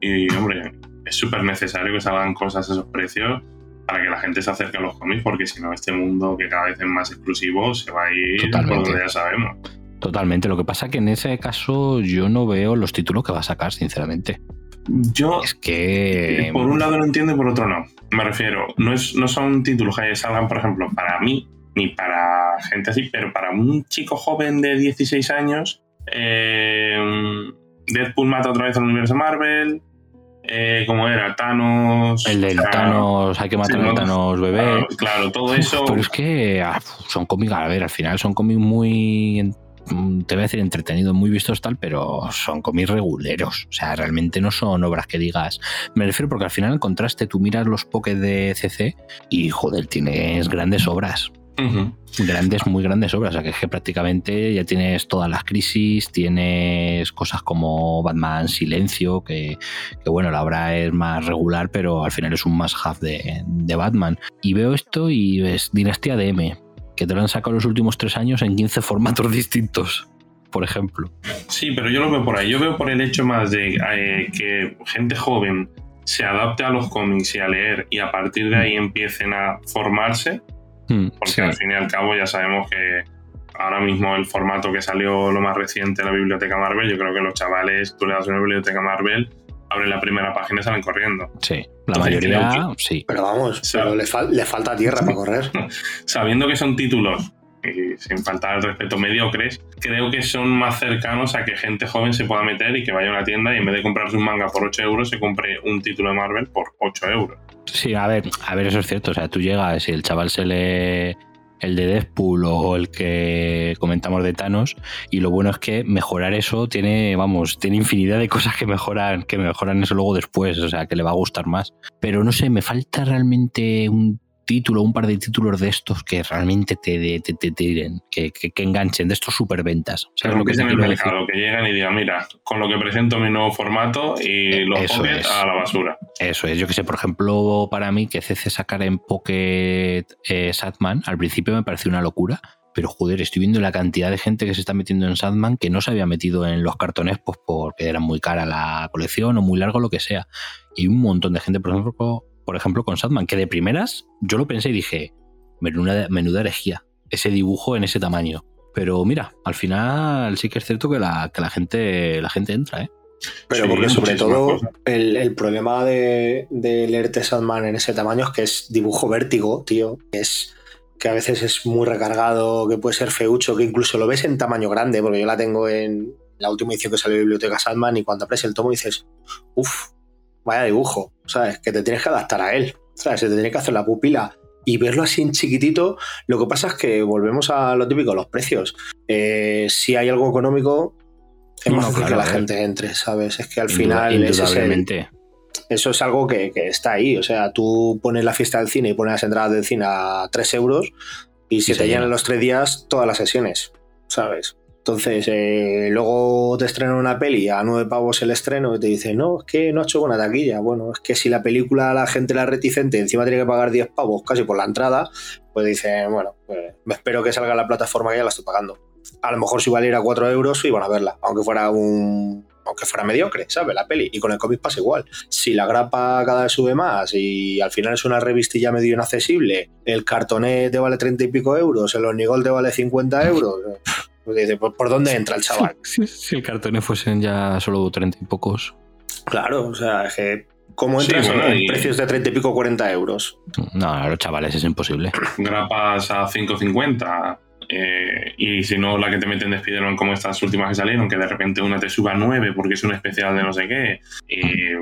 Y, hombre, es súper necesario que salgan cosas a esos precios para que la gente se acerque a los cómics, porque si no, este mundo que cada vez es más exclusivo se va a ir por donde ya sabemos. Totalmente. Lo que pasa es que en ese caso yo no veo los títulos que va a sacar, sinceramente. Yo. Es que. Por un lado lo entiendo y por otro no. Me refiero, no, es, no son títulos que salgan, por ejemplo, para mí, ni para gente así, pero para un chico joven de 16 años. Eh, Deadpool mata otra vez al universo Marvel. Eh, como era? Thanos. El del Thanos, hay que matar a Thanos bebé. Claro, todo eso. Pero es que ah, son cómics, a ver, al final son cómics muy te voy a decir entretenidos, muy vistos tal, pero son cómics reguleros. O sea, realmente no son obras que digas. Me refiero porque al final, en contraste, tú miras los pokés de CC y, joder, tienes grandes obras. Grandes, muy grandes obras. O sea, que es que prácticamente ya tienes todas las crisis, tienes cosas como Batman Silencio, que, bueno, la obra es más regular, pero al final es un más have de, de Batman. Y veo esto y es Dinastía de M que te lo han sacado los últimos tres años en 15 formatos distintos, por ejemplo. Sí, pero yo lo veo por ahí. Yo veo por el hecho más de eh, que gente joven se adapte a los cómics y a leer y a partir de ahí empiecen a formarse, mm, porque al fin y al cabo ya sabemos que ahora mismo el formato que salió lo más reciente en la biblioteca Marvel, yo creo que los chavales, tú le das una biblioteca Marvel abren la primera página y salen corriendo. Sí, la mayoría sí. Pero vamos, le, falta tierra para correr. Sabiendo que son títulos, sin faltar el respeto, mediocres, creo que son más cercanos a que gente joven se pueda meter y que vaya a una tienda y en vez de comprarse un manga por 8 euros, se compre un título de Marvel por 8 euros. Sí, a ver, a ver, eso es cierto. O sea, tú llegas y el chaval se le el de Deadpool o el que comentamos de Thanos y lo bueno es que mejorar eso tiene vamos tiene infinidad de cosas que mejoran que mejoran eso luego después o sea que le va a gustar más pero no sé me falta realmente un título, un par de títulos de estos que realmente te, te, te tiren, que, que, enganchen, de estos superventas. ¿Sabes lo que, en el mercado, que llegan y digan, mira, con lo que presento mi nuevo formato y eh, los Pocket a la basura. Eso es, yo que sé, por ejemplo, para mí que CC sacar en Pocket eh, Satman, al principio me pareció una locura, pero joder, estoy viendo la cantidad de gente que se está metiendo en Sadman que no se había metido en los cartones pues porque era muy cara la colección o muy largo lo que sea. Y un montón de gente, por ejemplo, por ejemplo, con Sadman, que de primeras yo lo pensé y dije, menuda, menuda herejía, ese dibujo en ese tamaño. Pero mira, al final sí que es cierto que la, que la gente la gente entra, ¿eh? Pero porque sobre todo el, problema de, de, leerte Sadman en ese tamaño es que es dibujo vértigo, tío. Es que a veces es muy recargado, que puede ser feucho, que incluso lo ves en tamaño grande, porque yo la tengo en la última edición que salió de Biblioteca Sadman y cuando abres el tomo dices, uff, vaya dibujo, ¿sabes? Que te tienes que adaptar a él, ¿sabes? Se te tiene que hacer la pupila y verlo así en chiquitito. Lo que pasa es que volvemos a lo típico, los precios. Eh, si hay algo económico, es más fácil que la gente entre, ¿sabes? Es que al final eso es algo que, está ahí. O sea, tú pones la fiesta del cine y pones las entradas del cine a 3 euros y se, te llenan los tres días todas las sesiones, ¿sabes? Entonces, eh, luego te estrenan una peli a nueve pavos el estreno y te dicen, no, es que no ha hecho buena taquilla. Bueno, es que si la película la gente la reticente encima tiene que pagar 10 pavos casi por la entrada, pues dicen, bueno, pues me espero que salga la plataforma que ya la estoy pagando. A lo mejor si valiera 4 euros iban a verla, aunque fuera un aunque fuera mediocre, ¿sabes? La peli. Y con el cómic pasa igual. Si la grapa cada vez sube más y al final es una revistilla medio inaccesible, el cartonet te vale 30 y pico euros, el Onigol te vale 50 euros, dice, ¿por, dónde entra el chaval? Si, el cartones fuesen ya solo 30 y pocos. Claro, o sea, es que ¿Cómo entras en precios de 30 y pico 40 euros? No, los chavales es imposible. Grapas a 5.50 eh, y si no la que te meten de Spider-Man como estas últimas que salieron, que de repente una te suba a 9 porque es un especial de no sé qué. Y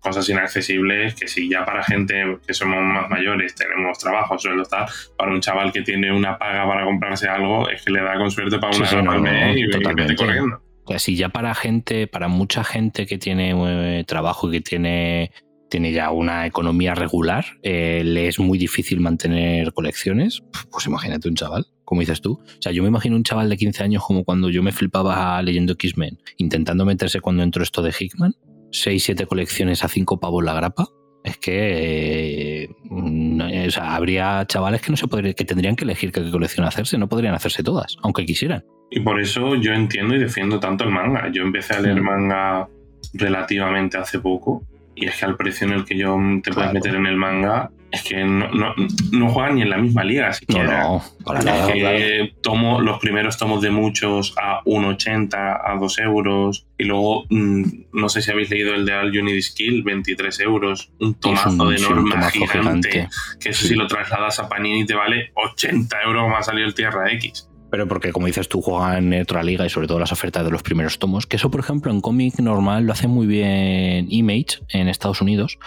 cosas inaccesibles que si ya para gente que somos más mayores tenemos trabajo, sueldo tal, para un chaval que tiene una paga para comprarse algo, es que le da con suerte para Sí, una sí, gama no, y- totalmente. corriendo. O sea, si ya para gente, para mucha gente que tiene eh, trabajo y que tiene, tiene ya una economía regular, eh, le es muy difícil mantener colecciones, pues imagínate un chaval, como dices tú. O sea, yo me imagino un chaval de 15 años como cuando yo me flipaba leyendo X-Men, intentando meterse cuando entró esto de Hickman, 6, 7 colecciones a 5 pavos la grapa. Es que eh, no, o sea, habría chavales que no se podría, que tendrían que elegir qué colección hacerse, no podrían hacerse todas, aunque quisieran. Y por eso yo entiendo y defiendo tanto el manga. Yo empecé a leer Mm. manga relativamente hace poco y es que al precio en el que yo te puedes Claro. meter en el manga es que no, no, no juegan ni en la misma liga siquiera. No, no, para Es nada, que tomo los primeros tomos de muchos a 1,80, a 2 euros. Y luego, mm, no sé si habéis leído el de All You Need Is Kill, 23 euros. Un tomazo un- de norma gigante. gigante. Que eso Sí. si lo trasladas a Panini te vale 80 euros ha salido el Tierra X. Pero porque, como dices tú, juegan en otra liga y sobre todo las ofertas de los primeros tomos. Que eso, por ejemplo, en cómic normal lo hace muy bien Image en Estados Unidos,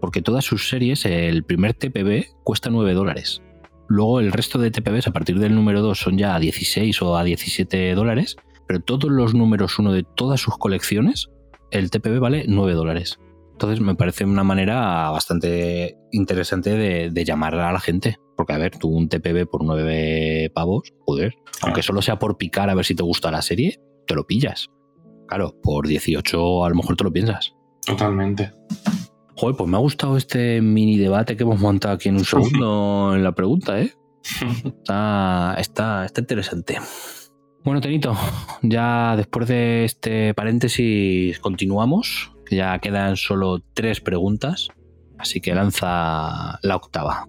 porque todas sus series, el primer TPB cuesta 9 dólares. Luego el resto de TPBs a partir del número 2 son ya a 16 o a 17 dólares, pero todos los números 1 de todas sus colecciones, el TPB vale 9 dólares. Entonces me parece una manera bastante interesante de, de llamar a la gente. Porque, a ver, tú un TPB por 9 pavos, joder, aunque solo sea por picar a ver si te gusta la serie, te lo pillas. Claro, por 18 a lo mejor te lo piensas. Totalmente. Joder, pues me ha gustado este mini debate que hemos montado aquí en un segundo en la pregunta, ¿eh? Está, está, está interesante. Bueno, Tenito, ya después de este paréntesis continuamos, ya quedan solo tres preguntas, así que lanza la octava.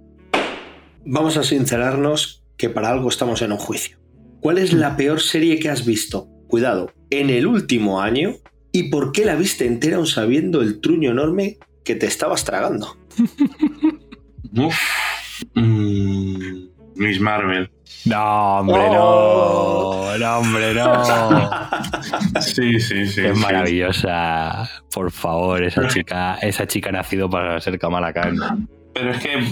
Vamos a sincerarnos que para algo estamos en un juicio. ¿Cuál es la peor serie que has visto? Cuidado, en el último año y por qué la viste entera aún sabiendo el truño enorme que te estabas tragando. Uf. Mm, Miss Marvel. No, hombre, no. No, hombre, no. Sí, sí, sí. Es sí. maravillosa. Por favor, esa chica, esa chica ha nacido para ser Kamala Khan. Pero es que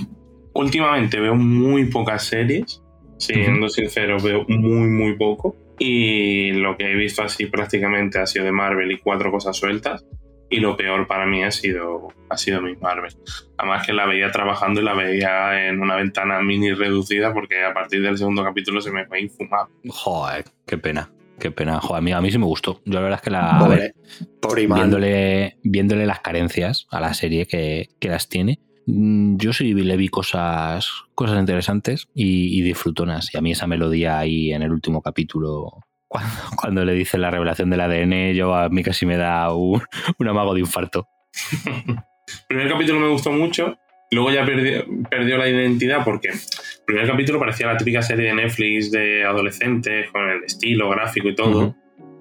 últimamente veo muy pocas series. Siendo sincero, veo muy, muy poco. Y lo que he visto así prácticamente ha sido de Marvel y cuatro cosas sueltas. Y lo peor para mí ha sido, ha sido Miss Marvel. Además que la veía trabajando y la veía en una ventana mini reducida porque a partir del segundo capítulo se me fue infumable. Joder, qué pena. Qué pena. Joder, a mí, a mí sí me gustó. Yo la verdad es que la. a Pobre, ver, pobre viéndole, viéndole las carencias a la serie que, que las tiene, mm, yo sí le vi cosas, cosas interesantes y, y disfrutonas. Y a mí esa melodía ahí en el último capítulo, cuando, cuando le dice la revelación del ADN, yo a mí casi me da un, un amago de infarto. El primer capítulo me gustó mucho, luego ya perdió, perdió la identidad porque el primer capítulo parecía la típica serie de Netflix de adolescentes, con el estilo gráfico y todo.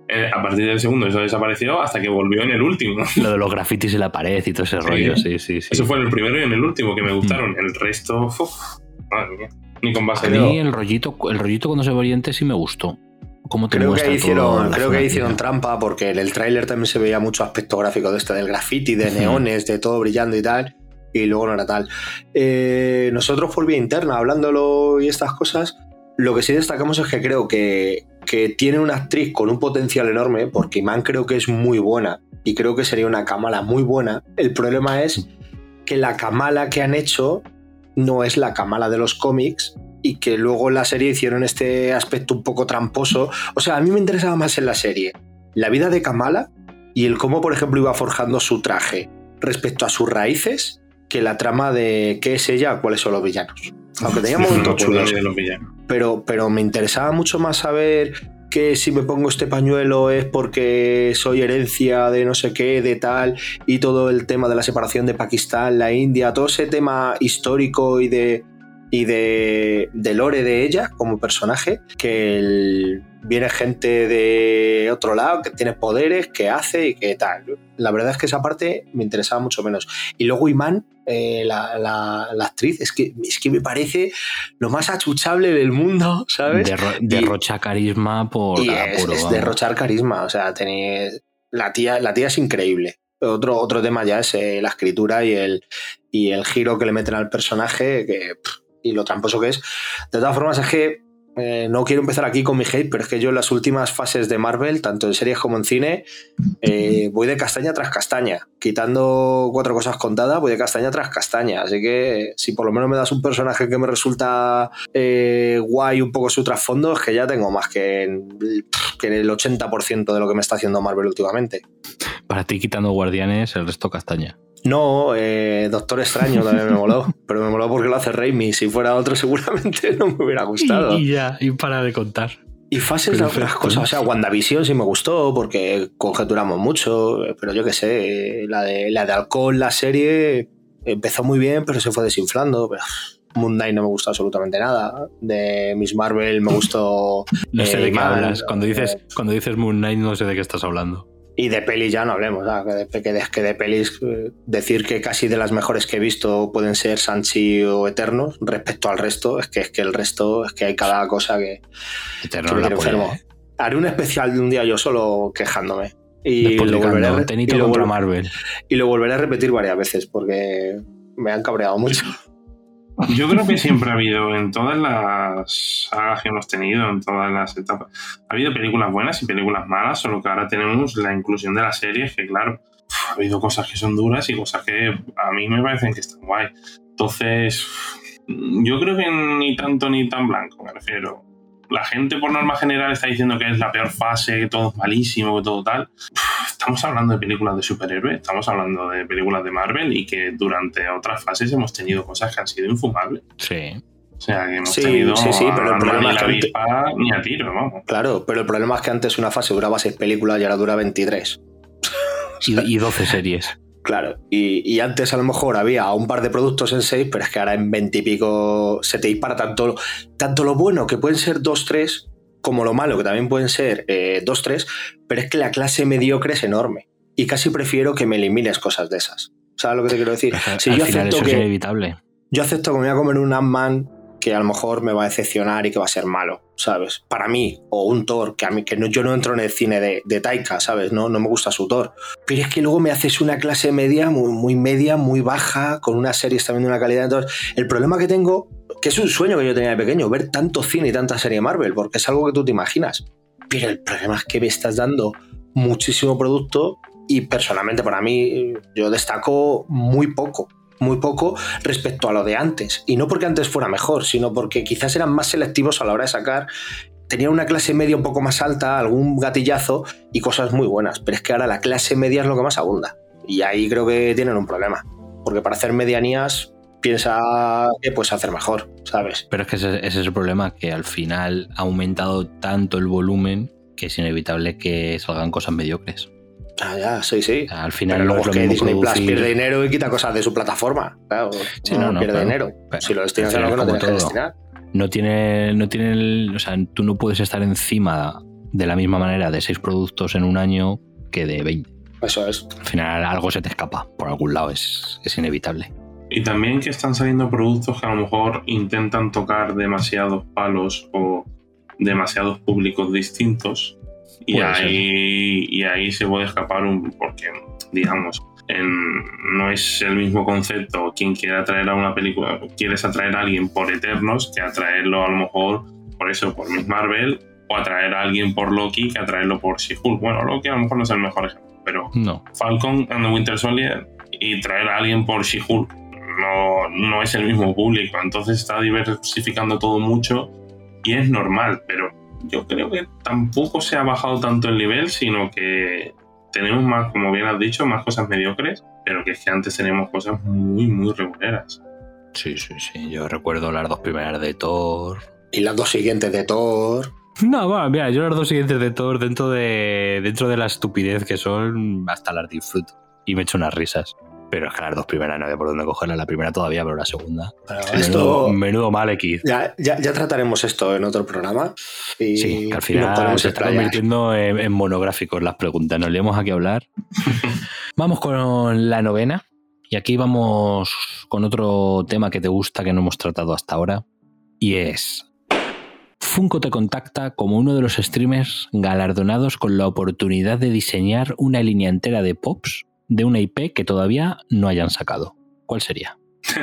Eh, a partir del segundo eso desapareció hasta que volvió en el último. Lo de los grafitis en la pared y todo ese rollo, sí, sí, sí. Eso fue en el primero y en el último que me gustaron. El resto, uf, madre mía, ni con base A mí el rollito, el rollito cuando se ve Oriente sí me gustó. Cómo te Creo que muestra hicieron, creo que hicieron trampa porque en el tráiler también se veía mucho aspecto gráfico de esto, del graffiti, de neones, de todo brillando y tal, y luego no era tal. Eh, nosotros por vía interna, hablándolo y estas cosas, lo que sí destacamos es que creo que, que tiene una actriz con un potencial enorme, porque Iman creo que es muy buena, y creo que sería una Kamala muy buena. El problema es que la Kamala que han hecho no es la Kamala de los cómics, y que luego en la serie hicieron este aspecto un poco tramposo. O sea, a mí me interesaba más en la serie la vida de Kamala y el cómo, por ejemplo, iba forjando su traje respecto a sus raíces que la trama de qué es ella, cuáles son los villanos. Aunque tenía momentos chulos, pero, pero me interesaba mucho más saber que si me pongo este pañuelo es porque soy herencia de no sé qué, de tal, y todo el tema de la separación de Pakistán, la India, todo ese tema histórico y de y de, de lore de ella como personaje, que el- viene gente de otro lado, que tiene poderes, que hace y que tal. La verdad es que esa parte me interesaba mucho menos. Y luego Iman, eh, la, la- la actriz, es que, es que me parece lo más achuchable del mundo, ¿sabes? Derro- Y- derrocha carisma por y es, derrochar carisma. O sea, tenéis. La tía, la tía es increíble. Otro, otro tema ya es eh, la escritura y el, y el giro que le meten al personaje que, pff, y lo tramposo que es. De todas formas, es que eh, no quiero empezar aquí con mi hate, pero es que yo en las últimas fases de Marvel, tanto en series como en cine, eh, voy de castaña tras castaña. Quitando cuatro cosas contadas, voy de castaña tras castaña. Así que si por lo menos me das un personaje que me resulta eh, guay, un poco su trasfondo, es que ya tengo más que en, que en el 80% de lo que me está haciendo Marvel últimamente. Para ti, quitando guardianes, el resto castaña. No, eh, Doctor Extraño también me moló, pero me moló porque lo hace Raimi. Si fuera otro, seguramente no me hubiera gustado. Y, y ya, y para de contar. Y fases de otras cosas. O sea, WandaVision sí me gustó porque conjeturamos mucho, pero yo qué sé, la de, la de alcohol, la serie, empezó muy bien, pero se fue desinflando. Pero, Moon Knight no me gustó absolutamente nada. De Miss Marvel me gustó. No sé eh, de qué hablas. Cuando dices, eh, cuando dices Moon Knight, no sé de qué estás hablando. Y de pelis ya no hablemos, ¿ah? que, de, que, de, pelis eh, decir que casi de las mejores que he visto pueden ser Sanchi o Eternos respecto al resto, es que es que el resto es que hay cada cosa que, Eternos que la polla, enfermo. ¿eh? Haré un especial de un día yo solo quejándome. Y lo, volveré a, y lo Marvel. y lo volveré a repetir varias veces porque me han cabreado mucho. Yo creo que siempre ha habido, en todas las sagas que hemos tenido, en todas las etapas, ha habido películas buenas y películas malas, solo que ahora tenemos la inclusión de las series, que claro, ha habido cosas que son duras y cosas que a mí me parecen que están guay. Entonces, yo creo que ni tanto ni tan blanco, me refiero. La gente por norma general está diciendo que es la peor fase, que todo es malísimo, que todo tal. Estamos hablando de películas de superhéroes, estamos hablando de películas de Marvel y que durante otras fases hemos tenido cosas que han sido infumables. Sí. O sea, que hemos Sí, tenido sí, sí, pero el problema ni es la que avispa ni a tiro, vamos. Claro, pero el problema es que antes una fase duraba seis películas y ahora dura 23. Y, y 12 series. Claro, y, y antes a lo mejor había un par de productos en 6, pero es que ahora en 20 y pico se te dispara tanto, tanto lo bueno, que pueden ser 2-3, como lo malo, que también pueden ser eh, 2-3, pero es que la clase mediocre es enorme. Y casi prefiero que me elimines cosas de esas. ¿Sabes lo que te quiero decir? Si Al yo final acepto eso es que, inevitable. yo acepto que me voy a comer un Ant-Man que a lo mejor me va a decepcionar y que va a ser malo, ¿sabes? Para mí, o un Thor, que a mí que no, yo no entro en el cine de, de Taika, ¿sabes? No, no me gusta su Thor. Pero es que luego me haces una clase media, muy, muy media, muy baja, con unas series también de una calidad. Entonces, el problema que tengo, que es un sueño que yo tenía de pequeño, ver tanto cine y tanta serie Marvel, porque es algo que tú te imaginas. Pero el problema es que me estás dando muchísimo producto y personalmente para mí yo destaco muy poco muy poco respecto a lo de antes. Y no porque antes fuera mejor, sino porque quizás eran más selectivos a la hora de sacar. Tenían una clase media un poco más alta, algún gatillazo y cosas muy buenas. Pero es que ahora la clase media es lo que más abunda. Y ahí creo que tienen un problema. Porque para hacer medianías piensa que puedes hacer mejor, ¿sabes? Pero es que ese, ese es el problema, que al final ha aumentado tanto el volumen que es inevitable que salgan cosas mediocres. Ah, ya, sí, sí. Al final Pero luego es lo es que Disney Plus pierde dinero y quita cosas de su plataforma. Claro, Sí, no, no, no, pierde claro. dinero. Si lo destinas a lo que no es tienes que todo. destinar. No tiene, no tiene el- o sea, tú no puedes estar encima de la misma manera de seis productos en un año que de 20. Eso es. Al final algo se te escapa por algún lado, es, es inevitable. Y también que están saliendo productos que a lo mejor intentan tocar demasiados palos o demasiados públicos distintos. Y ahí, y ahí se puede escapar un. Porque, digamos, en- no es el mismo concepto quien quiere atraer a una película, quieres atraer a alguien por Eternos que atraerlo a lo mejor por eso, por Miss Marvel, o atraer a alguien por Loki que atraerlo por She-Hulk. Bueno, Loki a lo mejor no es el mejor ejemplo, pero No. Falcon and the Winter Soldier y traer a alguien por She-Hulk no, no es el mismo público, entonces está diversificando todo mucho y es normal, pero yo creo que tampoco se ha bajado tanto el nivel, sino que tenemos más, como bien has dicho, más cosas mediocres, pero que es que antes teníamos cosas muy, muy reguleras. Sí, sí, sí. Yo recuerdo las dos primeras de Thor. Y las dos siguientes de Thor. No, bueno, mira, yo las dos siguientes de Thor dentro de, dentro de la estupidez que son, hasta las disfruto. Y me echo unas risas. Pero es que las dos primeras no había por dónde cogerla. La primera todavía, pero la segunda. Bueno, Menudo, esto menudo mal X. ya, ya, ya trataremos esto en otro programa. Y, Sí, que al final se está convirtiendo en, en monográficos las preguntas. Nos leemos aquí a hablar. vamos con la novena. Y aquí vamos con otro tema que te gusta que no hemos tratado hasta ahora. Y es. Funko te contacta como uno de los streamers galardonados con la oportunidad de diseñar una línea entera de pops de una IP que todavía no hayan sacado. ¿Cuál sería?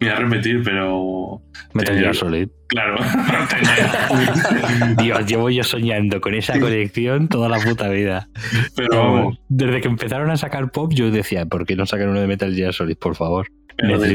Me voy a repetir, pero. Metal Gear Solid. Claro. Dios, llevo yo soñando con esa colección toda la puta vida. Pero desde que empezaron a sacar pop, yo decía, ¿por qué no sacan uno de Metal Gear Solid, por favor?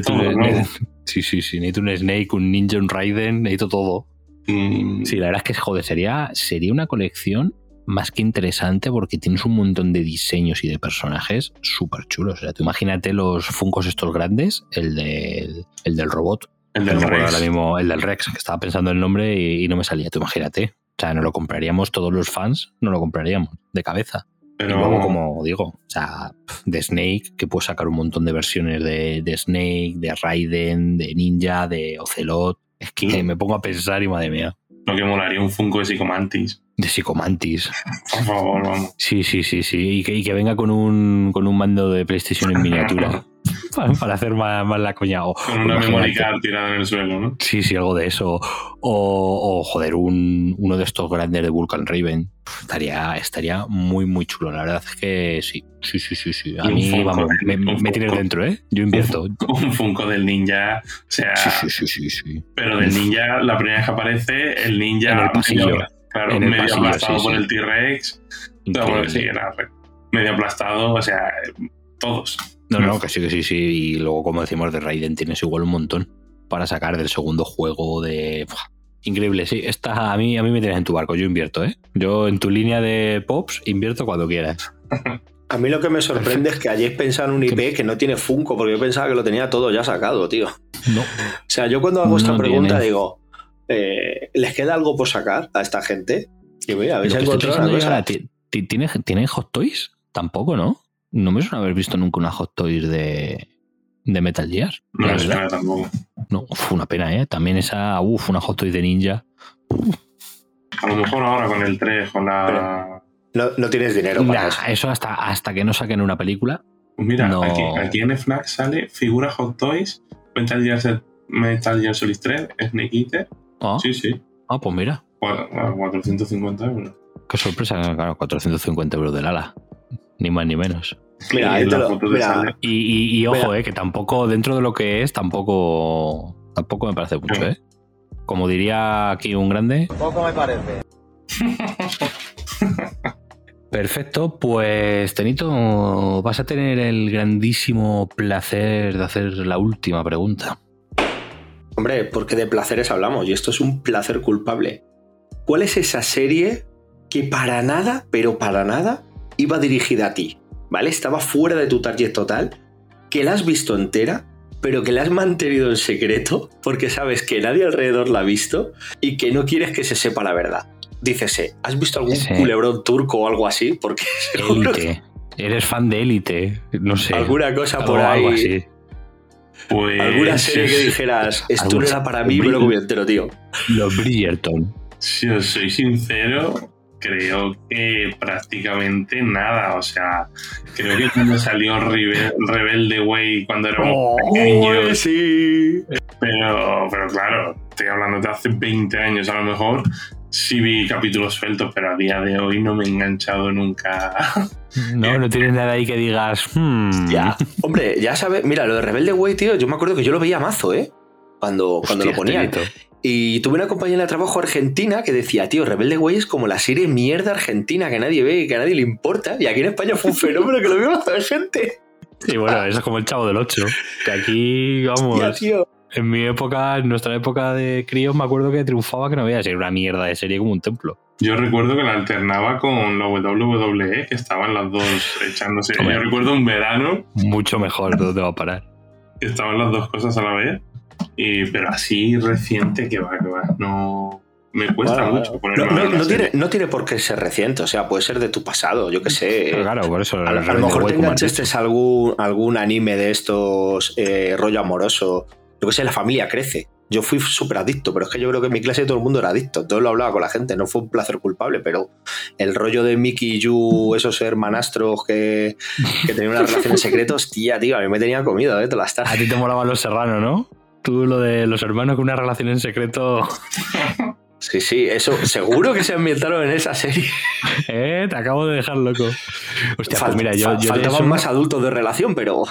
Todo, un, Sí, sí, sí. Necesito un Snake, un Ninja, un Raiden, necesito todo. Mm, Sí, la verdad es que, joder, sería, sería una colección más que interesante porque tienes un montón de diseños y de personajes súper chulos. O sea, tú imagínate los Funcos estos grandes, el del, el del robot. El del Rex. ahora mismo, el del Rex, que estaba pensando el nombre y, y no me salía. Tú imagínate. O sea, no lo compraríamos todos los fans, no lo compraríamos de cabeza. Pero y luego, como digo, o sea, de Snake, que puedes sacar un montón de versiones de, de Snake, de Raiden, de Ninja, de Ocelot. Es que me pongo a pensar y madre mía. Lo que molaría un Funko de Psicomantis. De Psicomantis. Por favor, vamos. Sí, sí, sí, sí. Y que, y que venga con un, con un mando de PlayStation en miniatura. para, hacer más, más la coña. O, Con una card tirada en el suelo, ¿no? Sí, sí, algo de eso. O, o, joder, un, uno de estos grandes de Vulcan Raven. Estaría, estaría muy, muy chulo. La verdad es que sí. Sí, sí, sí, sí. A mí, Funko, vamos, me, me tienes dentro, ¿eh? Yo invierto. Un Funko del ninja. O sea. Sí, sí, sí, sí, sí. Pero del ninja, la primera vez que aparece, el ninja. En el pasillo. medio- claro, En el medio pasillo, aplastado sí, por sí. el T-Rex. No, bueno, medio aplastado, o sea, todos. No, no, que sí, que sí, sí. Y luego, como decimos, de Raiden tienes igual un montón para sacar del segundo juego de. Increíble, sí. Esta, a, mí, a mí me tienes en tu barco, yo invierto, ¿eh? Yo en tu línea de pops invierto cuando quieras. A mí lo que me sorprende es que hayáis pensado en un IP que no tiene Funko, porque yo pensaba que lo tenía todo ya sacado, tío. No. O sea, yo cuando hago esta No pregunta tiene. digo, eh, ¿les queda algo por sacar a esta gente? Y mira, habéis encontrado una cosa. ahora, ¿ti- ti- ¿tiene, ¿Tiene Hot Toys? Tampoco, ¿no? No me suena haber visto nunca una Hot Toys de, de Metal Gear. No me suena tampoco. No, fue una pena, ¿eh? También esa, uff, una Hot Toys de Ninja. A lo mejor ahora con el 3, con la. No, no tienes dinero para Nah, eso. eso hasta, hasta que no saquen una película. Pues mira, No. aquí, aquí en FNAC sale figura Hot Toys, Metal Gear, Metal Gear Solid 3, Snake Eater. Ah, Sí, sí. ah, pues mira. A 450 euros. Qué sorpresa, claro, 450 euros del ala. Ni más ni menos. Mira, Y lo- mira, Y, y- y ojo, Mira. eh, que tampoco, dentro de lo que es, tampoco, tampoco me parece mucho, eh. Como diría aquí un grande. Poco me parece. Perfecto, pues Tenito, vas a tener el grandísimo placer de hacer la última pregunta. Hombre, porque de placeres hablamos y esto es un placer culpable. ¿Cuál es esa serie que para nada, pero para nada, iba dirigida a ti? ¿Vale? Estaba fuera de tu target total, que la has visto entera, pero que la has mantenido en secreto porque sabes que nadie alrededor la ha visto y que no quieres que se sepa la verdad. Dícese, ¿has visto algún Sí. culebrón turco o algo así? Porque seguro Élite. Eres fan de Élite, no sé. alguna cosa algo- por algo ahí, así. Pues. alguna serie que sí, dijeras, esto no era para mí, pero lo comí entero, tío. Los Bridgerton. Si os soy sincero, creo que prácticamente nada. O sea, creo que cuando salió Rebe- Rebelde Way cuando éramos Oh, pequeños. sí. Pero, pero claro, estoy hablando de hace 20 años a lo mejor. Sí vi capítulos sueltos, pero a día de hoy no me he enganchado nunca. No, no tienes nada ahí que digas. hmm, Ya, hombre, ya sabes, mira, lo de Rebelde Way, tío, yo me acuerdo que yo lo veía mazo, ¿eh? Cuando, cuando lo hostia, ponían. Y tuve una compañera de trabajo argentina que decía, tío, Rebelde Way es como la serie mierda argentina que nadie ve y que a nadie le importa. Y aquí en España fue un fenómeno que lo vio de gente. Y bueno, eso es como el chavo del 8. Que aquí, vamos. Ya, tío. En mi época, en nuestra época de críos, me acuerdo que triunfaba que no veía ser una mierda de serie como un templo. Yo recuerdo que la alternaba con la WWE, que estaban las dos echándose. Hombre. Yo recuerdo un verano Mucho mejor, ¿dónde va a parar? estaban las dos cosas a la vez. Y, pero así reciente que va, que va. No. Me cuesta Bueno, mucho No, ponerme no- no serie. tiene, no tiene por qué ser reciente, o sea, puede ser de tu pasado, yo qué sé. Pero claro, por eso. A, lo- a lo Rebelde mejor te enganchaste algún, algún anime de estos eh, rollo amoroso. Yo que sé, la familia crece. Yo fui súper adicto, pero es que yo creo que en mi clase todo el mundo era adicto. Todo lo hablaba con la gente, no fue un placer culpable, pero el rollo de Mickey y Yu, esos hermanastros que, que tenían una relación en secreto, hostia, tío, a mí me tenía comido, ¿eh? Todas las A ti te molaban los serranos, ¿no? Tú lo de los hermanos con una relación en secreto. Sí, sí, eso seguro que se ambientaron en esa serie. Eh, te acabo de dejar loco. Hostia, Fal- pues mira, yo, yo de faltaban eso- más adultos de relación, pero.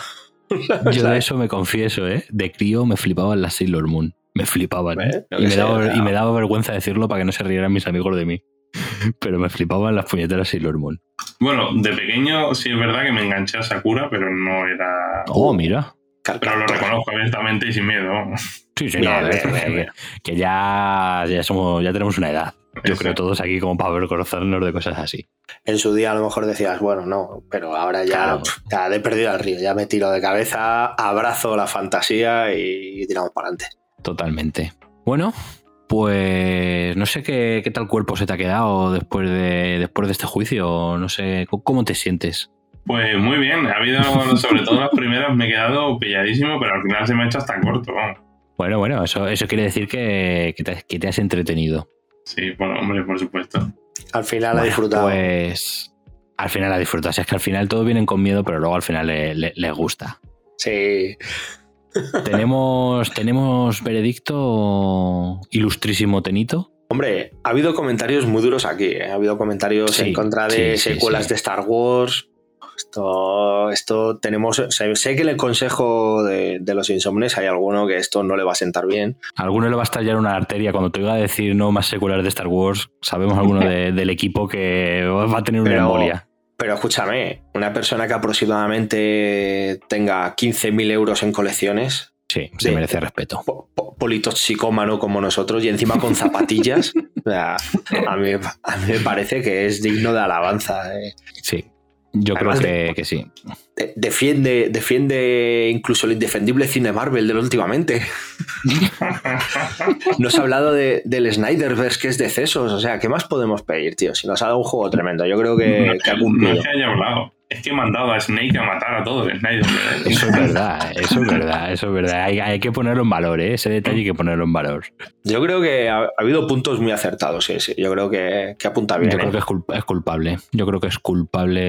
Yo de eso me confieso, ¿eh? De crío me flipaban las Sailor Moon. Me flipaban. ¿eh? Y me, sea, daba, y me daba vergüenza decirlo para que no se rieran mis amigos de mí. Pero me flipaban las puñeteras Sailor Moon. Bueno, de pequeño sí es verdad que me enganché a Sakura, pero no era. Oh, mira. Pero lo reconozco abiertamente y sin miedo. Sí, sí, Bien, no, bien, que- bien, bien. que ya, ya, somos, ya tenemos una edad. Yo Exacto. creo todos aquí como para reconocernos de cosas así. En su día a lo mejor decías, bueno, no, pero ahora ya, Claro. ya he perdido al río, ya me tiro de cabeza, abrazo la fantasía y tiramos para adelante. Totalmente. Bueno, pues no sé qué, qué tal cuerpo se te ha quedado después de, después de este juicio. No sé, ¿cómo- ¿cómo te sientes? Pues muy bien, ha habido, sobre todo las primeras, me he quedado pilladísimo, pero al final se me ha hecho hasta corto. vamos. Bueno, bueno, eso, eso quiere decir que, que te, que te has entretenido. Sí, bueno, hombre, por supuesto. Al final ha Bueno, disfrutado. Pues al final la disfrutas. Es que al final todos vienen con miedo, pero luego al final le- le- les gusta. Sí. tenemos, tenemos veredicto ilustrísimo Tenito. Hombre, ha habido comentarios muy duros aquí. ¿eh? Ha habido comentarios Sí, en contra de sí, sí, secuelas sí. de Star Wars. Esto, esto tenemos. Sé, sé que en el consejo de, de los insomnes hay alguno que esto no le va a sentar bien. Alguno le va a estallar una arteria cuando te oiga decir no más secular de Star Wars. Sabemos alguno de- del equipo que va a tener una Pero- embolia. Pero escúchame, una persona que aproximadamente tenga 15.000 euros en colecciones, Sí, se merece respeto. po- po- politoxicómano como nosotros y encima con zapatillas, o sea, a, mí, a mí me parece que es digno de alabanza. eh. Sí, yo Además creo de- que, que sí. De- Defiende, defiende incluso el indefendible cine Marvel de lo últimamente. Nos ha hablado de, del Snyderverse que es de cesos. O sea, ¿qué más podemos pedir, tío? Si nos ha dado un juego tremendo. Yo creo que, no, que ha no cumplido. es que haya hablado, es que he mandado a Snake a matar a todos, Snyder. Eso es verdad, eso es verdad, eso es verdad. Hay, hay que ponerlo en valor, ¿eh? ese detalle hay que ponerlo en valor. Yo creo que ha, ha habido puntos muy acertados, sí, sí. Yo creo que, que apunta bien. Yo ¿eh? creo que es, culp- es culpable. Yo creo que es culpable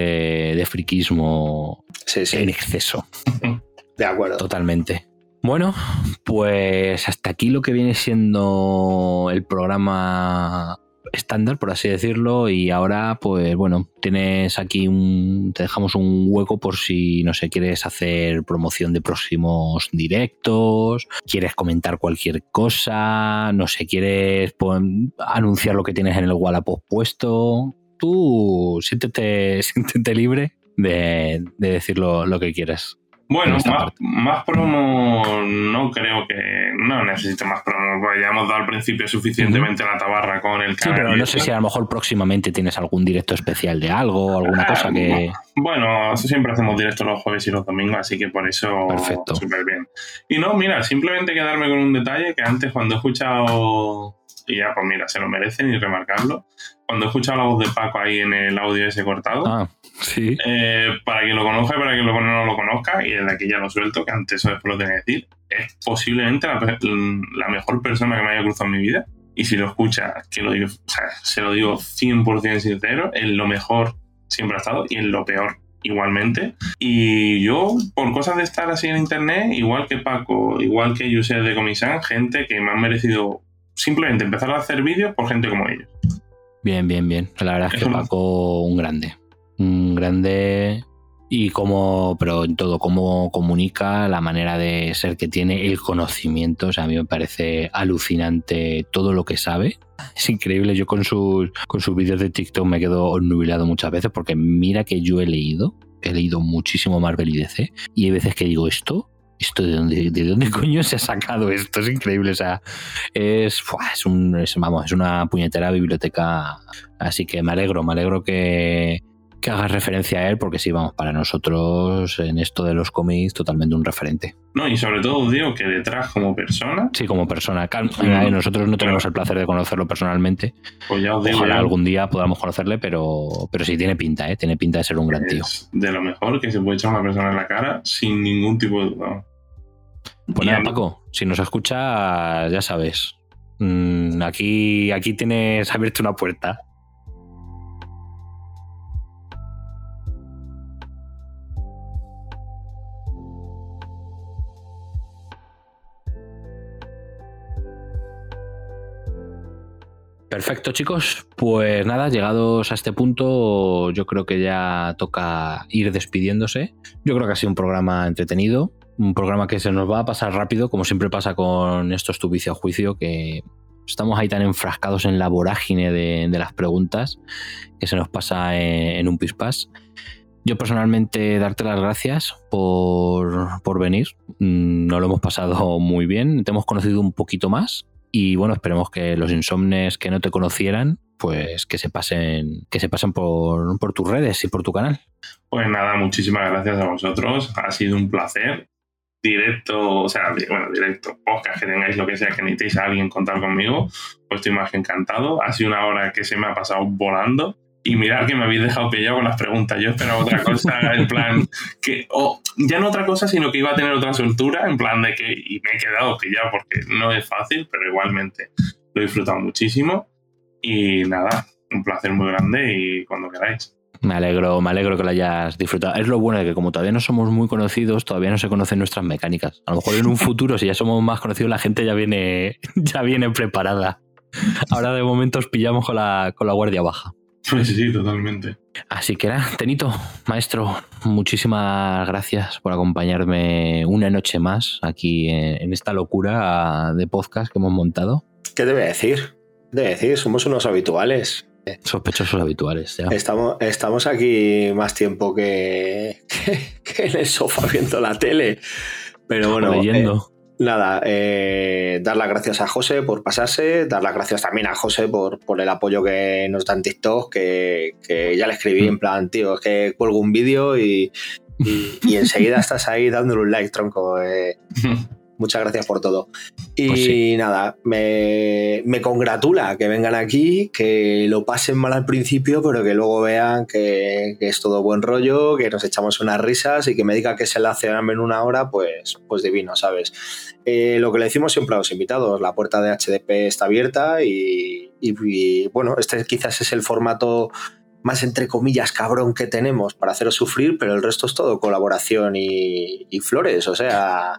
de friquismo Sí, sí, en exceso. de acuerdo. Totalmente. Bueno, pues hasta aquí lo que viene siendo el programa estándar, por así decirlo, y ahora, pues bueno, tienes aquí un, te dejamos un hueco por si, no sé, quieres hacer promoción de próximos directos, quieres comentar cualquier cosa, no sé, quieres pon- anunciar lo que tienes en el Wallapop puesto, tú siéntete, siéntete libre de, de decir lo, lo que quieras. Bueno, más, promo no creo que... No necesito más promo, porque ya hemos dado al principio suficientemente la tabarra con el Sí, canal. pero y no sé si a lo mejor próximamente tienes algún directo especial de algo, alguna cosa que... Bueno, siempre hacemos directos los jueves y los domingos, así que por eso Perfecto. súper bien. Y no, mira, simplemente quedarme con un detalle que antes cuando he escuchado, y ya pues mira, se lo merecen y remarcarlo, cuando he escuchado la voz de Paco ahí en el audio ese cortado, Ah, sí. eh, para quien lo conozca y para quien lo- no lo conozca, y desde aquí ya lo suelto, que antes o después lo tenía que decir, es posiblemente la, la mejor persona que me haya cruzado en mi vida. Y si lo escucha, que lo digo, o sea, se lo digo 100% sincero, en lo mejor siempre ha estado y en lo peor igualmente. Y yo, por cosas de estar así en internet, igual que Paco, igual que Yusef de Comisan, gente que me han merecido simplemente empezar a hacer vídeos por gente como ellos. Bien, bien, bien. La verdad es que Paco, un grande. Un grande y como, pero en todo, cómo comunica, la manera de ser que tiene, el conocimiento. O sea, a mí me parece alucinante todo lo que sabe. Es increíble. Yo con sus, con sus vídeos de TikTok me quedo obnubilado muchas veces porque mira que yo he leído, he leído muchísimo Marvel y DC y hay veces que digo esto. ¿Esto de dónde, de dónde coño se ha sacado esto? Es increíble. O sea, es, es, un, es- vamos, es una puñetera biblioteca. Así que me alegro, me alegro que, que hagas referencia a él, porque sí, vamos, para nosotros en esto de los cómics, totalmente un referente. No, y sobre todo digo que detrás como persona, Sí, como persona. Claro, Mm. Nosotros no tenemos el placer de conocerlo personalmente. pues ya os digo, Ojalá ya algún día podamos conocerle, pero, pero sí tiene pinta, ¿eh? Tiene pinta de ser un gran tío. de lo mejor que se puede echar una persona en la cara sin ningún tipo de duda. Pues nada, Paco, si nos escuchas, ya sabes. Mm, aquí, aquí tienes abierto una puerta. Perfecto, chicos. Pues nada, llegados a este punto, yo creo que ya toca ir despidiéndose. Yo creo que ha sido un programa entretenido, un programa que se nos va a pasar rápido, como siempre pasa con estos tu vicio a juicio, que estamos ahí tan enfrascados en la vorágine de, las preguntas que se nos pasa en, un pispás. Yo personalmente darte las gracias por, por venir. Mm, Nos lo hemos pasado muy bien, te hemos conocido un poquito más y bueno, esperemos que los insomnes que no te conocieran, pues que se pasen, que se pasen por, por tus redes y por tu canal. Pues nada, muchísimas gracias a vosotros. Ha sido un placer. Directo, o sea, bueno, directo, podcast, que tengáis lo que sea, que necesitéis a alguien contar conmigo, pues estoy más que encantado. Ha sido una hora que se me ha pasado volando. Y mirad que me habéis dejado pillado con las preguntas. Yo esperaba otra cosa, en plan, que, o ya no otra cosa, sino que iba a tener otra soltura, en plan de que, y me he quedado pillado porque no es fácil, pero igualmente lo he disfrutado muchísimo. Y nada, un placer muy grande y cuando queráis. Me alegro, me alegro que lo hayas disfrutado. Es lo bueno de que como todavía no somos muy conocidos, todavía no se conocen nuestras mecánicas. A lo mejor en un futuro, si ya somos más conocidos, la gente ya viene, ya viene preparada. Ahora de momento os pillamos con la, con la guardia baja. Pues sí, totalmente. Así que nada, Tenito, maestro, muchísimas gracias por acompañarme una noche más aquí en, en esta locura de podcast que hemos montado. ¿Qué debe decir? Debe decir, somos unos habituales. Sospechosos habituales, ya. Estamos, estamos aquí más tiempo que, que- que en el sofá viendo la tele. Pero bueno, leyendo. eh, nada, eh, dar las gracias a José por pasarse, dar las gracias también a José por, por el apoyo que nos da en TikTok, que, que ya le escribí en plan, tío, es que cuelgo un vídeo y, y- y enseguida estás ahí dándole un like, tronco. eh. Muchas gracias por todo. Y Pues nada, me, me congratula que vengan aquí, que lo pasen mal al principio, pero que luego vean que, que es todo buen rollo, que nos echamos unas risas y que me diga que se la hace en una hora, pues, pues divino, ¿sabes? Eh, lo que le decimos siempre a los invitados, la puerta de HDP está abierta y, y- y, bueno, este quizás es el formato más entre comillas cabrón que tenemos para haceros sufrir, pero el resto es todo colaboración y, y flores, o sea...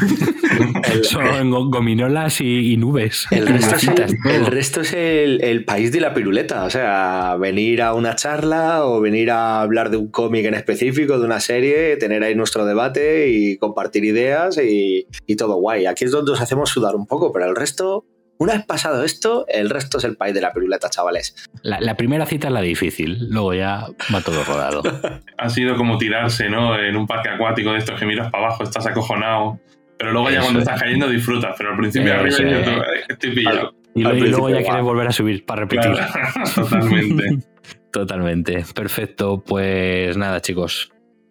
el- Son go- gominolas y, y nubes. el resto, es el, resto es el- país de la piruleta. O sea, venir a una charla o venir a hablar de un cómic en específico, de una serie, tener ahí nuestro debate y compartir ideas y, y todo guay. Aquí es donde nos hacemos sudar un poco, pero el resto, una vez pasado esto, el resto es el país de la piruleta, chavales. La, la primera cita es la difícil, luego ya va todo rodado. Ha sido como tirarse, ¿no? En un parque acuático de estos que miras para abajo, estás acojonado. Pero luego ya Eso cuando es. estás cayendo disfrutas, pero al principio arriba es. tú, "Ay, estoy pillado. Y, Al lo- y luego ya quieres volver a subir para repetir. Claro, totalmente. Totalmente. Perfecto. Pues nada, chicos.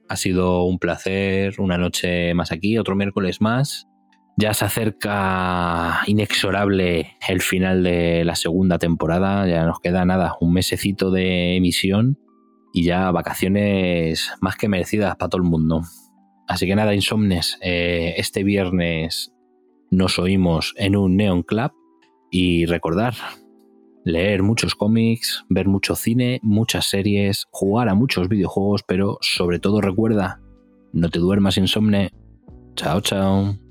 Ha sido un placer. Una noche más aquí, otro miércoles más. Ya se acerca inexorable el final de la segunda temporada. Ya nos queda nada, un mesecito de emisión y ya vacaciones más que merecidas para todo el mundo. Así que nada, insomnes. eh, este viernes nos oímos en un Neon Club y recordar, leer muchos cómics, ver mucho cine, muchas series, jugar a muchos videojuegos, pero sobre todo recuerda, no te duermas insomne. Chao, chao.